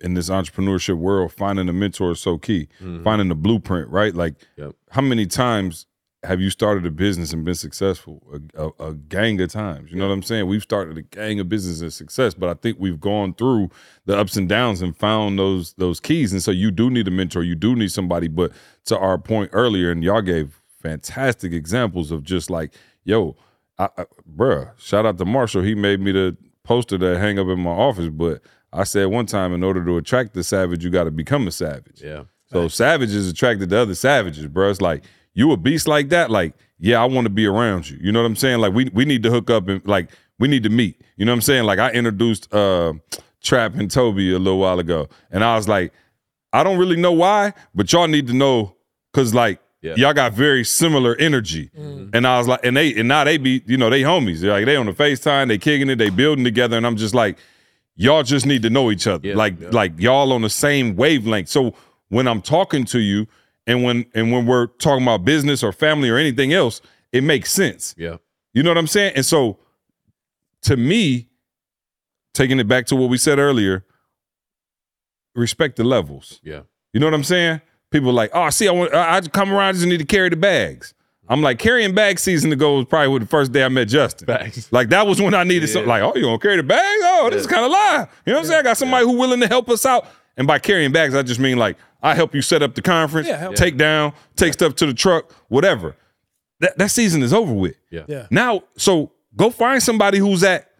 in this entrepreneurship world, finding a mentor is so key. Mm-hmm. Finding the blueprint, right? Like, Yep. how many times have you started a business and been successful? A, a, a gang of times. You know what I'm saying? We've started a gang of business and success, but I think we've gone through the ups and downs and found those those keys. And so you do need a mentor. You do need somebody. But to our point earlier, and y'all gave fantastic examples of just like, yo, I, I, bruh, shout out to Marshall. He made me the poster that hang up in my office. But I said one time, in order to attract the savage, you got to become a savage. Yeah. So savages attracted to other savages, bro. It's like you a beast like that. Like, yeah, I want to be around you. You know what I'm saying? Like, we we need to hook up and like we need to meet. You know what I'm saying? Like, I introduced uh, Trap and Tobe a little while ago, and I was like, I don't really know why, but y'all need to know because like Yeah. y'all got very similar energy. Mm. Mm-hmm. And I was like, and they and now they be you know they homies. They're like they on the Facetime, they kicking it, they building together, and I'm just like, y'all just need to know each other. Yeah, like yeah. like y'all on the same wavelength. So when I'm talking to you and when and when we're talking about business or family or anything else, it makes sense. Yeah. You know what I'm saying? And so to me, taking it back to what we said earlier, respect the levels. Yeah. You know what I'm saying? People are like, oh, see, I want, I I just come around, I just need to carry the bags. I'm like, carrying bag season ago was probably with the first day I met Justin. Bags. Like that was when I needed something. Like, oh, you gonna carry the bags? Oh, this is kind of live. You know what I'm saying? I got somebody who willing to help us out. And by carrying bags, I just mean like I help you set up the conference, Yeah, help. take down, take stuff to the truck, whatever. That that season is over with. Yeah. Yeah. Now, so go find somebody who's at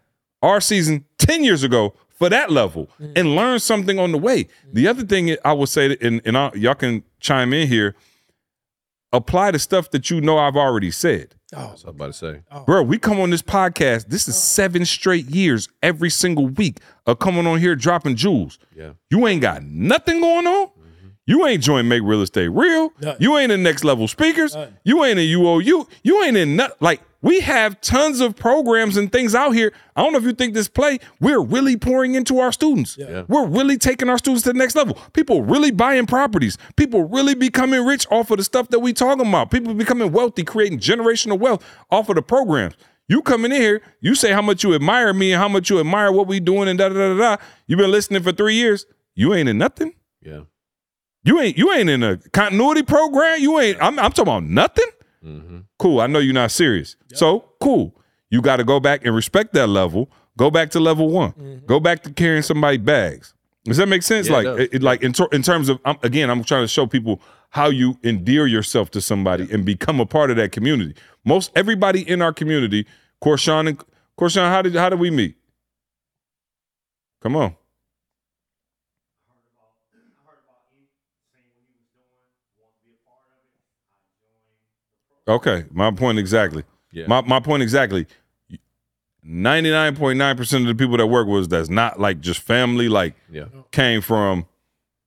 our season 10 years ago for that level mm. and learn something on the way. Mm. The other thing I would say, and, and I, y'all can chime in here, apply the stuff that you know I've already said. Oh, That's what I was about to say. Oh. Bro, we come on this podcast. This is oh. seven straight years every single week of coming on here dropping jewels. Yeah. You ain't got nothing going on. Mm-hmm. You ain't joined Make Real Estate Real. Nothing. You ain't in Next Level Speakers. Nothing. You ain't in UOU. You ain't in nut. Like we have tons of programs and things out here. I don't know if you think this play. We're really pouring into our students. Yeah. We're really taking our students to the next level. People really buying properties. People really becoming rich off of the stuff that we talking about. People becoming wealthy, creating generational wealth off of the programs. You coming in here, you say how much you admire me and how much you admire what we doing and da da da da. da. You've been listening for three years. You ain't in nothing. Yeah. You ain't you ain't in a continuity program. You ain't. I'm, I'm talking about nothing. Mm-hmm. Cool. I know you're not serious. So cool. You got to go back and respect that level. Go back to level one. Go back to carrying somebody bags. Does that make sense? Yeah, like, it, it- like in, ter- in terms of um, again, I'm trying to show people how you endear yourself to somebody and become a part of that community. Most everybody in our community, Corshawn and Corshawn, how did how did we meet? Come on. Okay, my point exactly. Yeah. My my point exactly. Ninety nine point nine percent of the people that work with us that's not like just family, like Yeah. came from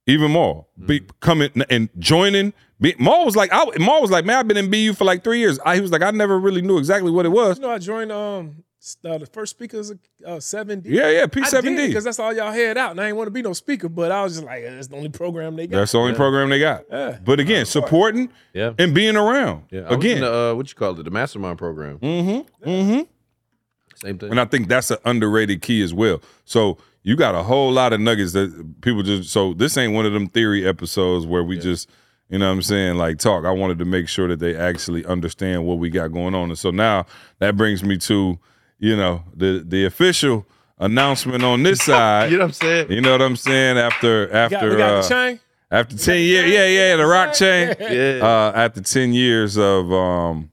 even more be, coming and joining, Be- Maul was like, I, Maul was like, man, I've been in BU for like three years. I, he was like, I never really knew exactly what it was. You know, I joined um s- uh, the first speakers uh, seven D. Yeah, yeah, P7D. because that's all y'all had out, and I didn't want to be no speaker, but I was just like, that's the only program they got. That's the only program they got. Yeah. But again, supporting Yeah. and being around. Yeah. I was in Again. the, uh, what you call it? The mastermind program. mm-hmm. Mm-hmm. Same thing. And I think that's an underrated key as well. So you got a whole lot of nuggets that people just so this ain't one of them theory episodes where we just, you know what I'm saying, like talk. I wanted to make sure that they actually understand what we got going on. And so now that brings me to, you know, the the official announcement on this side. you know what I'm saying? You know what I'm saying? After We got, after we got uh, the chain. after 10 years, yeah, yeah, the rock chain. Yeah. Uh, after 10 years of um,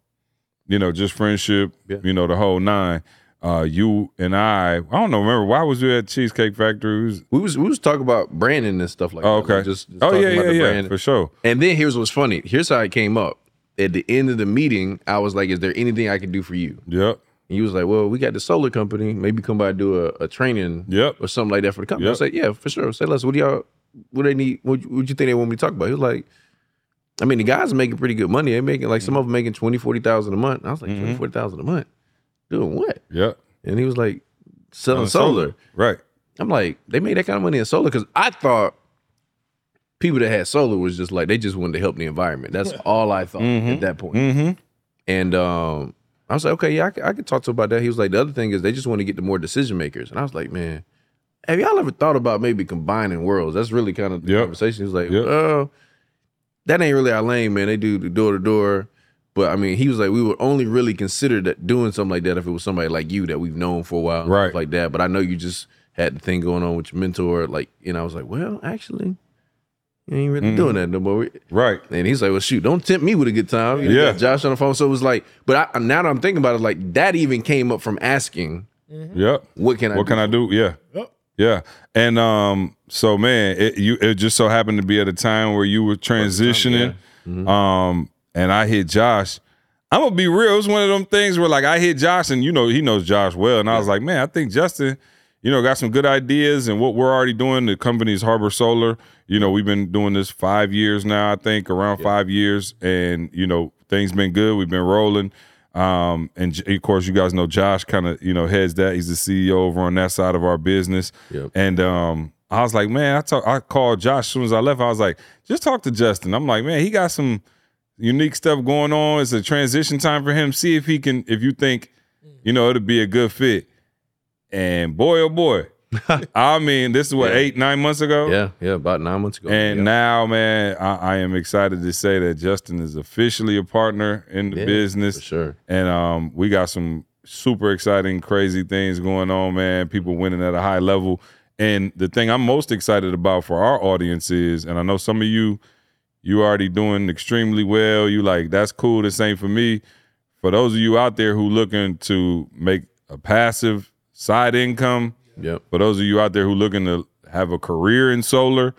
you know, just friendship, Yeah. you know, the whole nine. Uh, you and I, I don't know. Remember why was you at Cheesecake Factory? Was- we was we was talking about branding and stuff like oh, that. okay. Like, just, just oh talking yeah, about yeah, the yeah, brand. for sure. And then here's what's funny. Here's how it came up. At the end of the meeting, I was like, "Is there anything I can do for you?" Yep, And he was like, "Well, we got the solar company. Maybe come by and do a, a training Yep. or something like that for the company." I Yep. was like, "Yeah, for sure." Say, "Les, what do y'all? What they need? What, what you think they want me to talk about?" He was like, "I mean, the guys are making pretty good money. They making like some of them making twenty, forty thousand a month." I was like, Mm-hmm. 40,000 a month? Doing what?" yep. And he was like, "Selling On solar." right? I'm like, they made that kind of money in solar because I thought people that had solar was just like they just wanted to help the environment. That's all I thought at that point. Mm-hmm. And um, I was like, okay, yeah, I could, I could talk to him about that. He was like, the other thing is they just want to get the more decision makers. And I was like, man, have y'all ever thought about maybe combining worlds? That's really kind of the Yep. conversation. He was like, Yep. well, that ain't really our lane, man. They do the door to door. But I mean, he was like, we would only really consider that doing something like that if it was somebody like you that we've known for a while, Right. like that. But I know you just had the thing going on with your mentor, like, you know, I was like, well, actually, you ain't really Mm-hmm. doing that no more. Right. And he's like, well, shoot, don't tempt me with a good time. You Yeah. Josh on the phone. So it was like, but I, now that I'm thinking about it, like that even came up from asking, Yep. what can I What do? can I do? Yeah. Yep. Yeah. And um, so man, it you it just so happened to be at a time where you were transitioning. Um, and I hit Josh. I'm gonna be real. It was one of them things where like I hit Josh, and you know he knows Josh well, and I was like, man, I think Justin, you know, got some good ideas, and what we're already doing. The company's Harbor Solar. You know, we've been doing this five years now. I think around five years, and you know things been good. We've been rolling. Um, and of course, you guys know Josh kind of you know heads that. He's the CEO over on that side of our business. Yep. And um, I was like, man, I talk, I called Josh as soon as I left. I was like, just talk to Justin. I'm like, man, he got some unique stuff going on. It's a transition time for him. See if he can, if you think, you know, it'll be a good fit. And boy, oh boy, I mean, this is what Yeah. eight, nine months ago. Yeah, yeah, about nine months ago. And yeah. now, man, I, I am excited to say that Justin is officially a partner in the Yeah, business. for sure. And um, we got some super exciting, crazy things going on, man. People winning at a high level. And the thing I'm most excited about for our audience is, and I know some of you, you already doing extremely well. You like, that's cool. This ain't for me. For those of you out there who looking to make a passive side income, Yep. for those of you out there who looking to have a career in solar,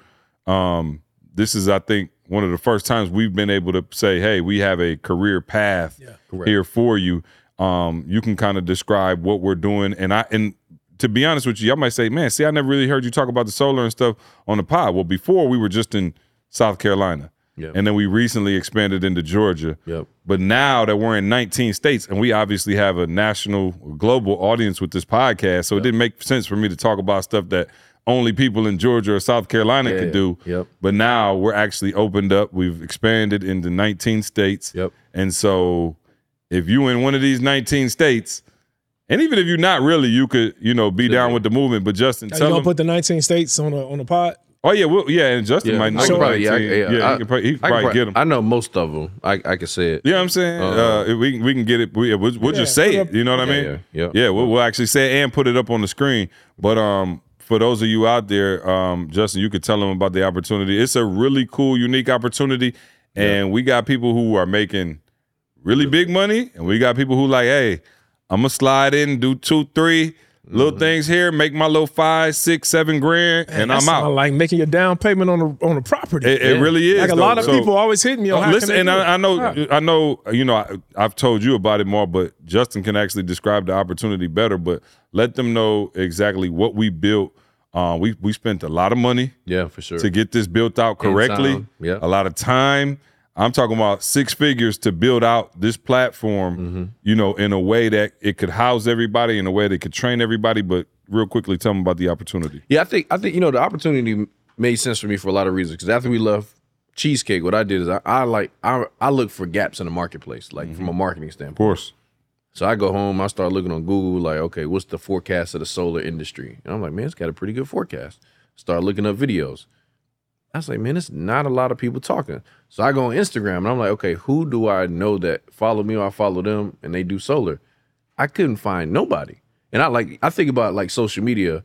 um, this is, I think, one of the first times we've been able to say, "Hey, we have a career path here for you." Um, you can kind of describe what we're doing, and I and to be honest with you, I might say, "Man, see, I never really heard you talk about the solar and stuff on the pod." Well, before we were just in South Carolina, Yep. and then we recently expanded into Georgia. Yep. But now that we're in 19 states and we obviously have a national, global audience with this podcast, so it didn't make sense for me to talk about stuff that only people in Georgia or South Carolina Yeah, could do. yep. But now we're actually opened up. We've expanded into 19 states. Yep. And so if you're in one of these 19 states, and even if you're not really, you could, you know, be down with the movement. But Justin, Are you tell gonna them. put the 19 states on the on the pod? Oh yeah, well, yeah, and Justin Yeah, might know. could probably, yeah, I, yeah, yeah, I, he could probably, he could I probably prob- get them. I know most of them. I, I can say it. You know what I'm saying? Uh, if we we can get it. We, we'll, we'll just say it. You know what I Yeah, mean? yeah, yeah. We'll, we'll actually say it and put it up on the screen. But um, for those of you out there, um, Justin, you could tell them about the opportunity. It's a really cool, unique opportunity, and we got people who are making really big money, and we got people who like, hey, I'm gonna slide in, do two, three little Mm-hmm. things here, make my little five, six, seven grand, and I'm out. Like making your down payment on the on the property. It, it really is. like a though. lot of So- people always hit me on how Listen, and? I, I know. I know, you know, I, I've told you about it more, but Justin can actually describe the opportunity better. But let them know exactly what we built. Uh, we we spent a lot of money Yeah, for sure. to get this built out correctly. yeah. a lot of time. I'm talking about six figures to build out this platform, Mm-hmm. you know, in a way that it could house everybody, in a way that could train everybody. But real quickly, tell them about the opportunity. Yeah, I think I think you know the opportunity made sense for me for a lot of reasons. Because after we left cheesecake, what I did is I, I like I I look for gaps in the marketplace, like from a marketing standpoint. Of course. So I go home, I start looking on Google, like, okay, what's the forecast of the solar industry? And I'm like, man, it's got a pretty good forecast. Start looking up videos. I was like, man, it's not a lot of people talking. So I go on Instagram and I'm like, okay, who do I know that follow me or I follow them and they do solar? I couldn't find nobody. And I like I think about like social media.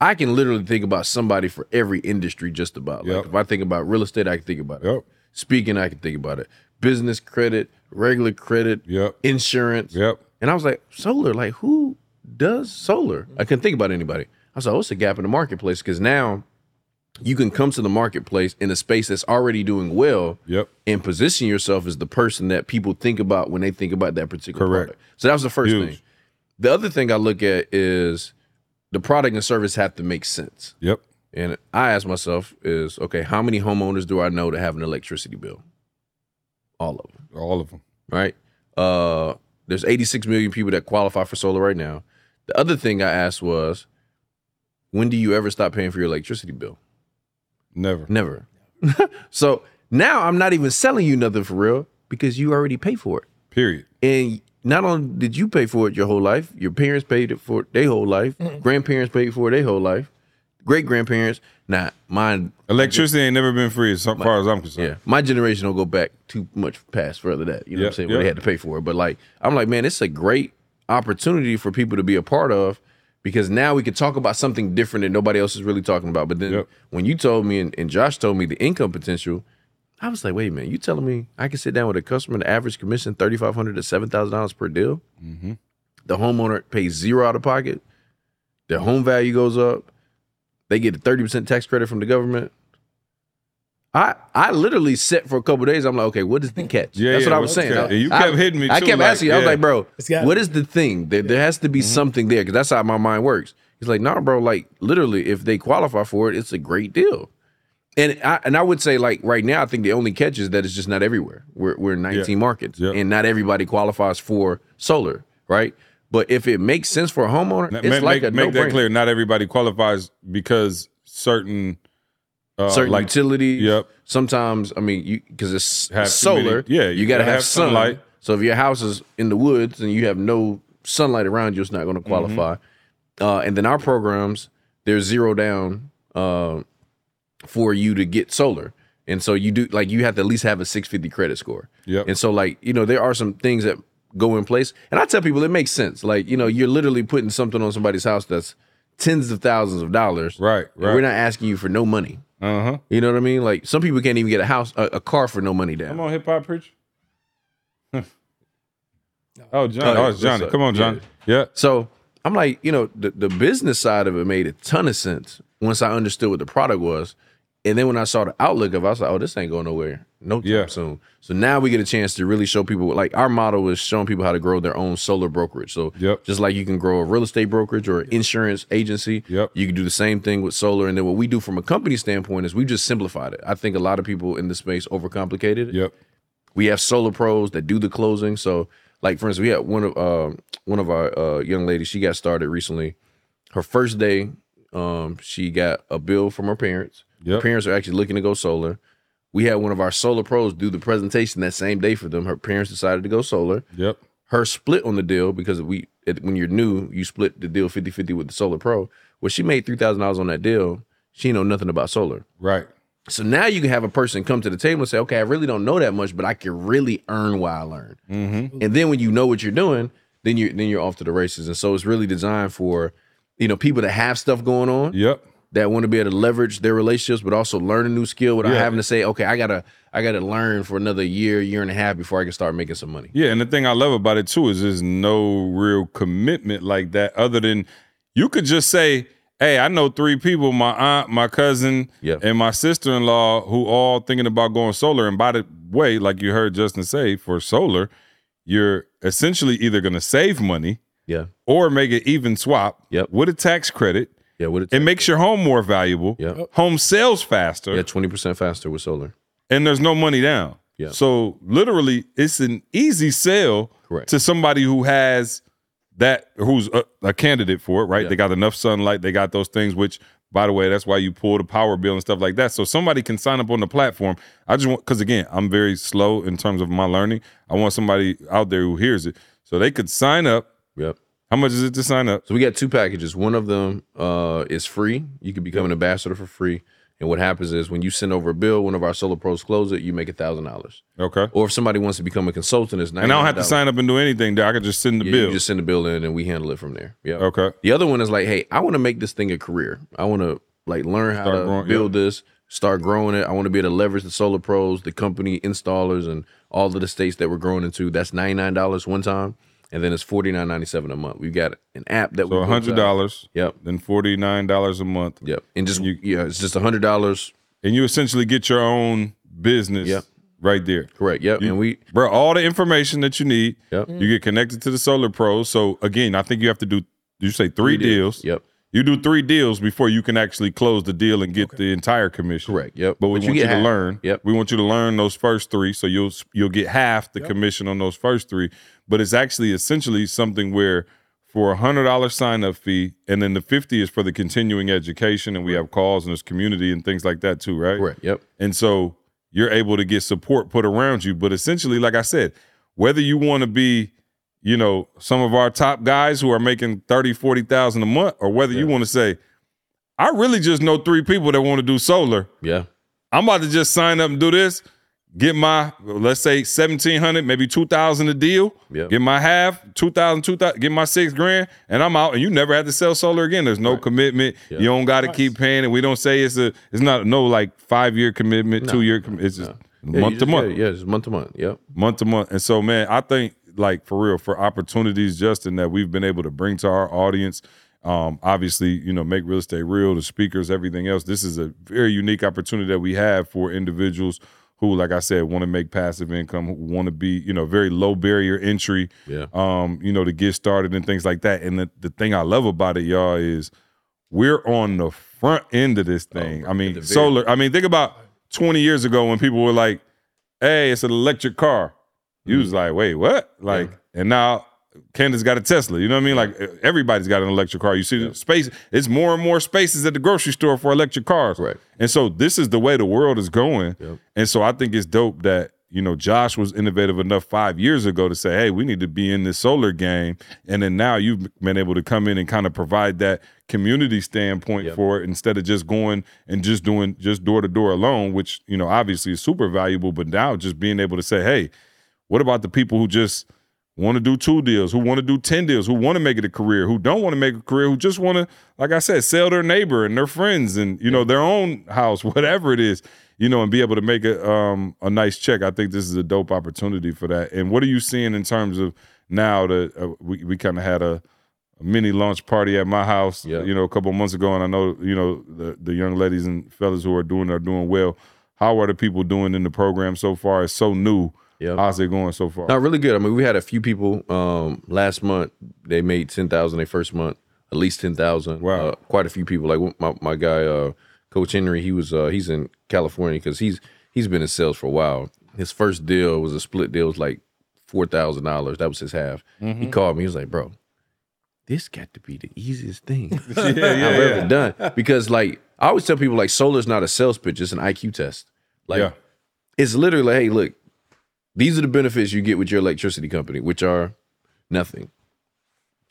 I can literally think about somebody for every industry just about. Like Yep. if I think about real estate, I can think about it. Yep. Speaking, I can think about it. Business credit, regular credit, Yep. insurance. Yep. And I was like, solar, like who does solar? I couldn't think about anybody. I was like, oh, it's a gap in the marketplace because now you can come to the marketplace in a space that's already doing well Yep. and position yourself as the person that people think about when they think about that particular Correct. product. So that was the first Huge. thing. The other thing I look at is the product and service have to make sense. Yep. And I ask myself is, okay, how many homeowners do I know that have an electricity bill? All of them All of them. right? Uh, there's 86 million people that qualify for solar right now. The other thing I asked was, when do you ever stop paying for your electricity bill? Never. Never. so now I'm not even selling you nothing for real because you already pay for it. Period. And not only did you pay for it your whole life, your parents paid it for their whole life, grandparents paid for it their whole life, great grandparents. Now mine, Electricity ain't never been free as far as I'm concerned. yeah, my generation don't go back too much past further that. You know what I'm saying? Where they had to pay for it. But like, I'm like, man, it's a great opportunity for people to be a part of because now we could talk about something different that nobody else is really talking about. But then Yep. when you told me and, and Josh told me the income potential, I was like, wait a minute, you telling me I can sit down with a customer, the average commission thirty five hundred to seven thousand dollars per deal. Mm-hmm. The homeowner pays zero out of pocket. Their home value goes up. They get a thirty percent tax credit from the government. I I literally sat for a couple days. I'm like, okay, what is the catch? Yeah, That's yeah, what I was saying. I- And you I- kept hitting me, I kept like, asking. you. I was like, bro, It's got- what is the thing? There, there has to be mm-hmm. something there because that's how my mind works. He's like, nah, bro. Like literally, if they qualify for it, it's a great deal. And I and I would say like right now, I think the only catch is that it's just not everywhere. We're we're in 19 markets, Yeah. and not everybody qualifies for solar, right? But if it makes sense for a homeowner, Now, it's make like make, a make that no-brainer. clear. Not everybody qualifies because certain uh, certain like utilities. Yep. Sometimes, I mean, you because it's Have solar. many- yeah, you, you got to gotta have, sunlight. So if your house is in the woods and you have no sunlight around you, it's not going to qualify. Uh, and then our programs, they're zero down uh, for you to get solar. And so you do like you have to at least have a 650 credit score. Yep. And so like you know there are some things that go in place, and I tell people it makes sense. Like you know you're literally putting something on somebody's house that's tens of thousands of dollars. Right, right. We're not asking you for no money. Uh huh. You know what I mean? Like some people can't even get a house, a, a car for no money down. Come on, hip hop preacher. oh, John. Oh, Oh, it's Johnny. Come on, John. Yeah. So I'm like, you know, the, the business side of it made a ton of sense once I understood what the product was. And then when I saw the outlook of it, I was like, oh, this ain't going nowhere no time Yeah. soon. So now we get a chance to really show people, like our motto is showing people how to grow their own solar brokerage. So Yep. just like you can grow a real estate brokerage or an insurance agency, Yep. you can do the same thing with solar. And then what we do from a company standpoint is we just simplified it. I think a lot of people in this space overcomplicated it. Yep. We have solar pros that do the closing. So, like for instance, we had one of uh, one of our uh, young ladies. She got started recently. Her first day, um, she got a bill from her parents. Her Yep. parents are actually looking to go solar. We had one of our solar pros do the presentation that same day for them. Her parents decided to go solar. Yep. Her split on the deal because we when you're new, you split the deal 50-50 with the solar pro. Well, she made three thousand dollars on that deal. She know nothing about solar. Right. So now you can have a person come to the table and say, okay, I really don't know that much, but I can really earn what I learned. Mm-hmm. And then when you know what you're doing, then you're then you're off to the races. And so it's really designed for, you know, people that have stuff going on Yep. That want to be able to leverage their relationships, but also learn a new skill without Yeah. having to say, okay, I gotta I gotta learn for another year, year and a half before I can start making some money. Yeah, and the thing I love about it too is there's no real commitment like that other than you could just say, Hey, I know three people, my aunt, my cousin, Yeah. and my sister-in-law who all thinking about going solar. And by the way, like you heard Justin say, for solar, you're essentially either gonna save money Yeah. or make it even swap Yep. with a tax credit. Yeah. What it It makes your home more valuable. Yeah. Home sells faster, yeah, twenty percent faster with solar. and there's no money down. Yeah. So literally, it's an easy sale Correct. to somebody who has that, who's a, a candidate for it, right? Yeah. They got enough sunlight. They got those things. Which, by the way, that's why you pull the power bill and stuff like that. So somebody can sign up on the platform. I just want because again, I'm very slow in terms of my learning. I want somebody out there who hears it, so they could sign up. Yep. How much is it to sign up? So we got two packages. One of them uh, is free. You can become an ambassador for free. And what happens is when you send over a bill, one of our solar pros close it, you make a thousand dollars. Okay. Or if somebody wants to become a consultant, it's And I don't have to sign up and do anything. There, I could just send the Yeah, bill. You just send the bill in and we handle it from there. Yeah. okay. The other one is like, hey, I want to make this thing a career. I want to like learn how Start to growing- build this, start growing it. I want to be able to leverage the solar pros, the company installers, and all of the states that we're growing into. That's ninety nine dollars one time, and then it's forty nine ninety seven a month. We've got an app that we So hundred dollars. Yep. Then forty nine dollars a month. Yep. And just you, yeah, it's just hundred dollars. and you essentially get your own business Yep. right there. Correct. Yep. You- and we Bro, all the information that you need, Yep. you get connected to the Solar Pros. So again, I think you have to do you say three, deals. Yep. You do three deals before you can actually close the deal and get the entire commission. Correct. Yep. But we But you want you, to half. learn. Yep. We want you to learn those first three, so you'll you'll get half the commission on those first three. But it's actually essentially something where for a hundred dollar sign up fee, and then the fifty is for the continuing education, and we have calls and there's community and things like that too, right? Correct. Yep. And so you're able to get support put around you. But essentially, like I said, whether you want to be, you know, some of our top guys who are making 30, 40,000 a month, or whether you want to say, I really just know three people that want to do solar. Yeah. I'm about to just sign up and do this, get my, let's say 1700, maybe 2000 a deal, Yeah. get my half, 2000, 2000, get my six grand, and I'm out. And you never have to sell solar again. There's no commitment. You don't got to keep paying it. We don't say it's a, it's not no like five year commitment, two year commitment. It's just Yeah, you month to just- month Yeah, yeah, it's month to month. Yep. month to month. And so, man, I think like for real, for opportunities, Justin, that we've been able to bring to our audience. Um, obviously, you know, make real estate real, the speakers, everything else. This is a very unique opportunity that we have for individuals who, like I said, want to make passive income, who want to be, you know, very low barrier entry, Yeah. um, you know, to get started and things like that. And the, the thing I love about it, y'all, is we're on the front end of this thing. I mean, solar. I mean, think about 20 years ago when people were like, hey, it's an electric car. You was like, wait, what? Like, and now Candace got a Tesla. You know what I mean? Like everybody's got an electric car. You see the space, it's more and more spaces at the grocery store for electric cars. Right. And so this is the way the world is going. Yep. And so I think it's dope that, you know, Josh was innovative enough five years ago to say, hey, we need to be in this solar game. And then now you've been able to come in and kind of provide that community standpoint Yep. for it instead of just going and just doing just door to door alone, which, you know, obviously is super valuable. But now just being able to say, hey, what about the people who just want to do two deals, who want to do 10 deals, who want to make it a career, who don't want to make a career, who just want to, like I said, sell their neighbor and their friends and, you know, their own house, whatever it is, you know, and be able to make a, um, a nice check. I think this is a dope opportunity for that. And what are you seeing in terms of now that uh, we, we kind of had a, a mini launch party at my house, you know, a couple of months ago. And I know, you know, the, the young ladies and fellas who are doing are doing well. How are the people doing in the program so far? It's so new. Yep. How's it going so far? Not really good. I mean, we had a few people um, last month. They made ten thousand their first month, at least ten thousand. Wow. Uh, quite a few people. Like my, my guy, uh, Coach Henry. He was uh, he's in California because he's he's been in sales for a while. His first deal was a split deal. It was like four thousand dollars. That was his half. He called me. He was like, "Bro, this got to be the easiest thing yeah, yeah, I've ever done." Because like I always tell people, like solar's not a sales pitch; it's an IQ test. Like it's literally hey, look, these are the benefits you get with your electricity company, which are nothing.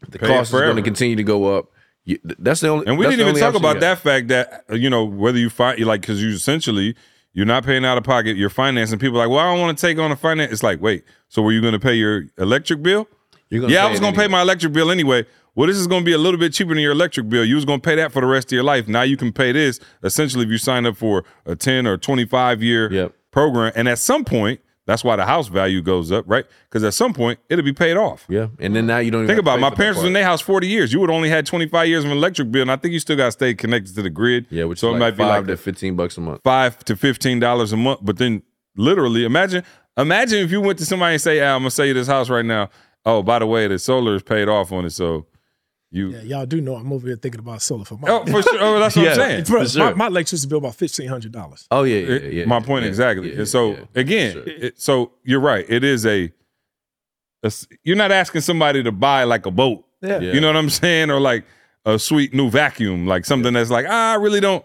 The Pay cost is going to continue to go up. You, th- that's the only. And we didn't even talk about that fact that you know whether you find you like because you essentially you're not paying out of pocket, you're financing. People like, well, I don't want to take on a finance. It's like, wait, so were you going to pay your electric bill? You're Yeah, I was going to pay my electric bill anyway. Well, this is going to be a little bit cheaper than your electric bill. You was going to pay that for the rest of your life. Now you can pay this essentially if you sign up for a 10 or 25 year Yep. program. And at some point, that's why the house value goes up, right? Because at some point it'll be paid off. Yeah, and then now you don't Think about it. my parents was in their house 40 years. You would only had 25 years of an electric bill, and I think you still got to stay connected to the grid. Yeah, which so is it like might be five like to fifteen bucks a month. five to fifteen dollars a month. But then, literally, imagine imagine if you went to somebody and say, "Al, I'm gonna sell you this house right now. Oh, by the way, the solar is paid off on it, so You Yeah, y'all do know I'm over here thinking about solar for my. Oh, for sure. Oh, that's what Yeah. I'm saying. Bro, for sure. my, my electricity bill about fifteen hundred dollars. Oh yeah, yeah, It- yeah. my point yeah, exactly. yeah, and so yeah, again, sure. it, so you're right. It is a. You're not asking somebody to buy like a boat. Yeah. Yeah. You know what I'm saying, or like a sweet new vacuum, like something that's like ah, I really don't.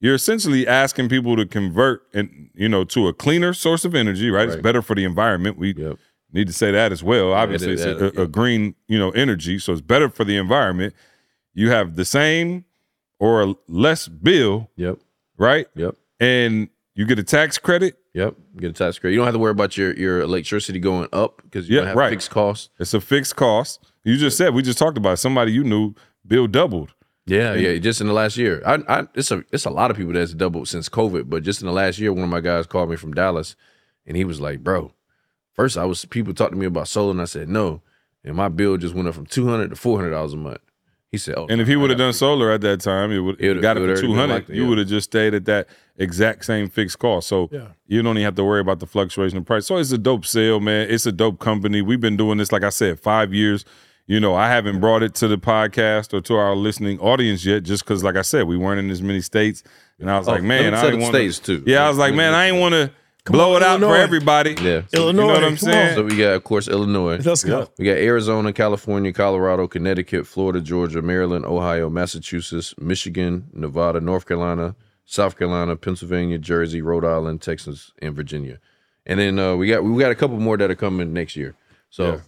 You're essentially asking people to convert and you know to a cleaner source of energy, right? It's better for the environment. We Yep. Need to say that as well. Obviously, it- it's a, a- green you know energy, so it's better for the environment. You have the same or less bill, Yep. right? Yep. And you get a tax credit. Yep. You Get a tax credit. You don't have to worry about your your electricity going up because you don't have right. fixed costs. It's a fixed cost. You just said we just talked about it. somebody you knew bill doubled. Yeah, yeah. Just in the last year, I, I, it's a it's a lot of people that's doubled since COVID. But just in the last year, one of my guys called me from Dallas, and he was like, "Bro, first I was people talked to me about solar, and I said no, and my bill just went up from two hundred to four hundred dollars a month." He said, "Oh, And if he would have done solar at that time, it would It would've- got it it would've for already two been hundred. like that, you yeah. would have just stayed at that exact same fixed cost. So Yeah. you don't even have to worry about the fluctuation of price. So it's a dope sale, man. It's a dope company. We've been doing this, like I said, five years. You know, I haven't brought it to the podcast or to our listening audience yet, just because, like I said, we weren't in as many states. And I was Oh, like, man, I tell ain't the want states, too. Yeah, I was like, man, I ain't want to blow on, it out for everybody. Yeah. You So, know what I'm come saying? so we got, of course, Illinois. Let's go. We got Arizona, California, Colorado, Connecticut, Florida, Georgia, Maryland, Ohio, Massachusetts, Michigan, Nevada, North Carolina, South Carolina, Pennsylvania, Jersey, Rhode Island, Texas, and Virginia. And then uh, we got we got a couple more that are coming next year. So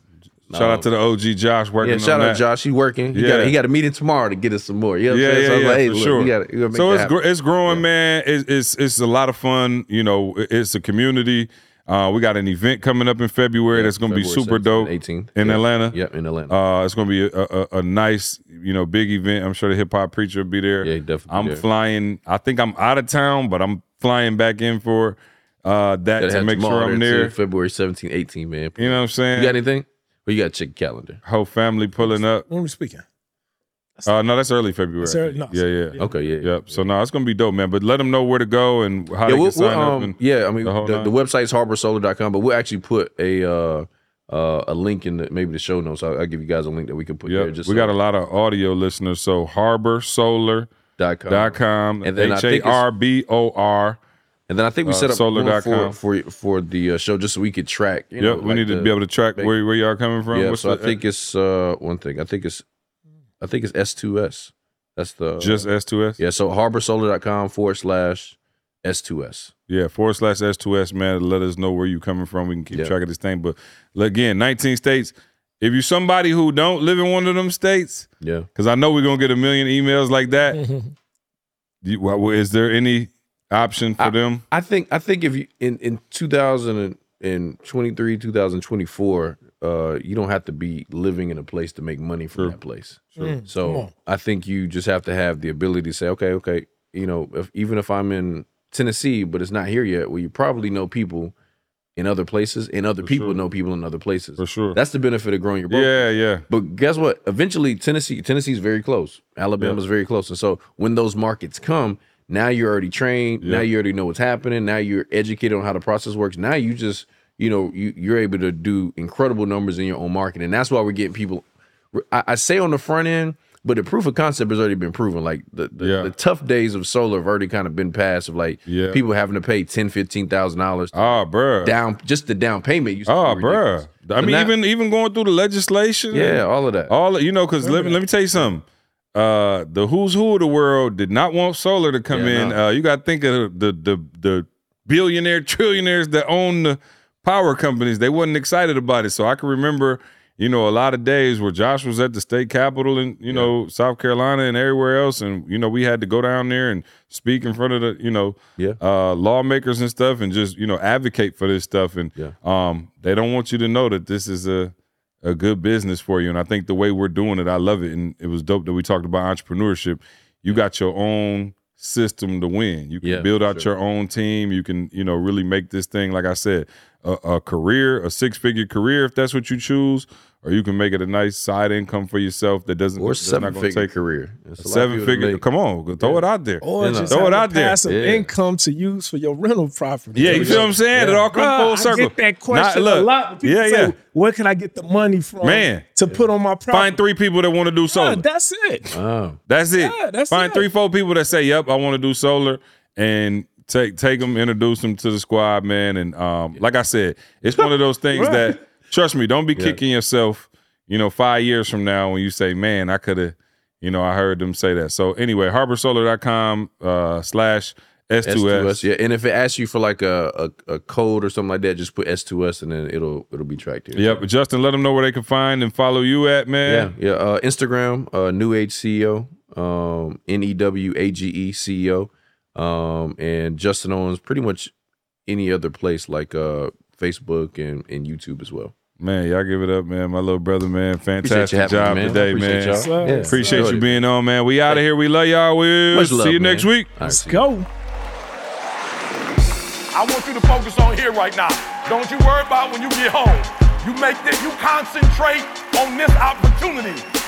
Shout out to the OG Josh working yeah, shout that. out Josh. He's working. He Yeah. got he got a meeting tomorrow to get us some more. You know what yeah, I'm saying? yeah, so I was yeah, like, hey, for look, sure. gotta, so it's gr- it's growing, man. It's, it's it's a lot of fun. You know, it's a community. Uh, we got an event coming up in February that's going to be super 17th, dope 18th. in Yeah. Atlanta. Yep, in Atlanta. Uh, it's going to be a, a, a nice, you know, big event. I'm sure the hip hop preacher will be there. Yeah, definitely I'm there. flying. I think I'm out of town, but I'm flying back in for uh, that Gotta make sure I'm there, February 17th, 18th, man. You know what I'm saying? You got anything? Well, you got to check your calendar. Whole family pulling up. When we speaking? Uh, no, that's early February. That's early- no, yeah, yeah. Okay, yeah. Yep. So no, it's gonna be dope, man. But let them know where to go and how yeah, they we'll, sign we'll, up. um, And, yeah, I mean, the the, whole the, nine. website's harborsolar.com, but we'll actually put a uh, uh, a link in the, maybe the show notes. I'll, I'll give you guys a link that we can put there. Just we got a lot of audio listeners. So harborsolar.com. dot com. And And then I H think A it's- R B O R. And then I think we uh, set up solar.com. one for, for for the uh, show just so we could track. You know, Yep. We like need to the- be able to track big- where, where y'all coming from. Yeah, What's so I think it's uh, one thing. I think it's I think it's S2S. That's the just S2S. yeah. So harborsolar.com forward slash S2S. Yeah, forward slash S2S, man. Let us know where you coming from. We can keep Yeah. track of this thing. But again, 19 states. If you're somebody who don't live in one of them states, Yeah. because I know we're gonna get a million emails like that. you, well, is there any option for them? I think I think if you in in 2023, 2024, uh, you don't have to be living in a place to make money from Sure. that place. Mm, So. I think you just have to have the ability to say, okay, okay, you know, if, even if I'm in Tennessee, but it's not here yet, well, you probably know people in other places, and other For people sure. know people in other places. For sure. That's the benefit of growing your brokerage. yeah, yeah. But guess what? Eventually, Tennessee Tennessee's very close. Alabama's very close, and so when those markets come, now you're already trained. Now you already know what's happening. Now you're educated on how the process works. Now you just you know you you're able to do incredible numbers in your own market, and that's why we're getting people. I, I say on the front end, but the proof of concept has already been proven. Like the the, Yeah. the tough days of solar have already kind of been past. Of like Yeah. people having to pay ten, fifteen thousand dollars Oh, bruh. down just the down payment. Oh, be bruh. I So mean, now- even even going through the legislation. yeah, all of that. All you know, because let me let me tell you something. Uh, the who's who of the world did not want solar to come Yeah, in. no. Uh, you got to think of the the the billionaire trillionaires that own the power companies. They wasn't excited about it. So I can remember, you know, a lot of days where Josh was at the state capitol in you know South Carolina and everywhere else, and you know we had to go down there and speak in front of the you know Yeah. uh, lawmakers and stuff, and just you know advocate for this stuff. And Yeah. um, they don't want you to know that this is a a good business for you. And I think the way we're doing it, I love it. And it was dope that we talked about entrepreneurship. You got your own system to win. You can Yeah, build out sure. your own team. You can, you know, really make this thing, like I said, a, a career, a six figure career if that's what you choose, or you can make it a nice side income for yourself that doesn't Or that's not seven-figure take career. There's a Seven figure, make- Come on, throw it out there. Or just Throw it out there. passive Yeah. income to use for your rental property. Yeah, you feel what I'm saying? It all comes Bruh, full circle. I get that question Not- a lot. People yeah, say, yeah. Where can I get the money from Man. to put on my property? Find three people that want to do solar. Yeah, that's it. Oh. That's it. Yeah, that's Find it. three, four people that say, "Yep, I want to do solar," and take take them, introduce them to the squad, man. And um, like I said, it's one of those things Right. that trust me, don't be kicking yourself. You know, five years from now, when you say, "Man, I could have," you know, I heard them say that. So anyway, harborsolar.com uh, slash S2S. S2S, yeah. And if it asks you for like a, a, a code or something like that, just put S2S and then it'll it'll be tracked here. Yep, Justin, let them know where they can find and follow you at, Yeah, man. yeah. Uh, Instagram, uh, New Age CEO, um, N E W A G E CEO, um, and Justin Owens pretty much any other place like uh, Facebook and, and YouTube as well. Man, y'all give it up, man. My little brother, man. Fantastic job me, man. today, Appreciate man. y'all. Sir. Yeah, Appreciate enjoyed you being on, man. We out of here. We love y'all. We'll Much see love, you man. next week. All right, Let's go. I want you to focus on here right now. Don't you worry about when you get home. You make this, you concentrate on this opportunity.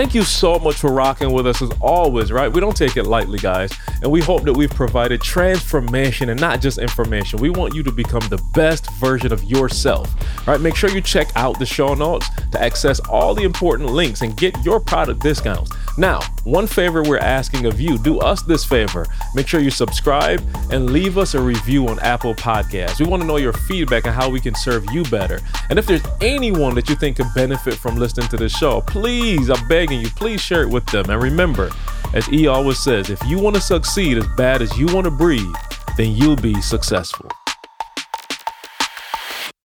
Thank you so much for rocking with us as always, right? We don't take it lightly, guys. And we hope that we've provided transformation and not just information. We want you to become the best version of yourself. right? make sure you check out the show notes to access all the important links and get your product discounts. Now, one favor we're asking of you do us this favor. Make sure you subscribe and leave us a review on Apple Podcasts. We want to know your feedback and how we can serve you better. And if there's anyone that you think could benefit from listening to this show, please, I'm begging you, please share it with them. And remember, as E always says, if you want to succeed as bad as you want to breathe, then you'll be successful.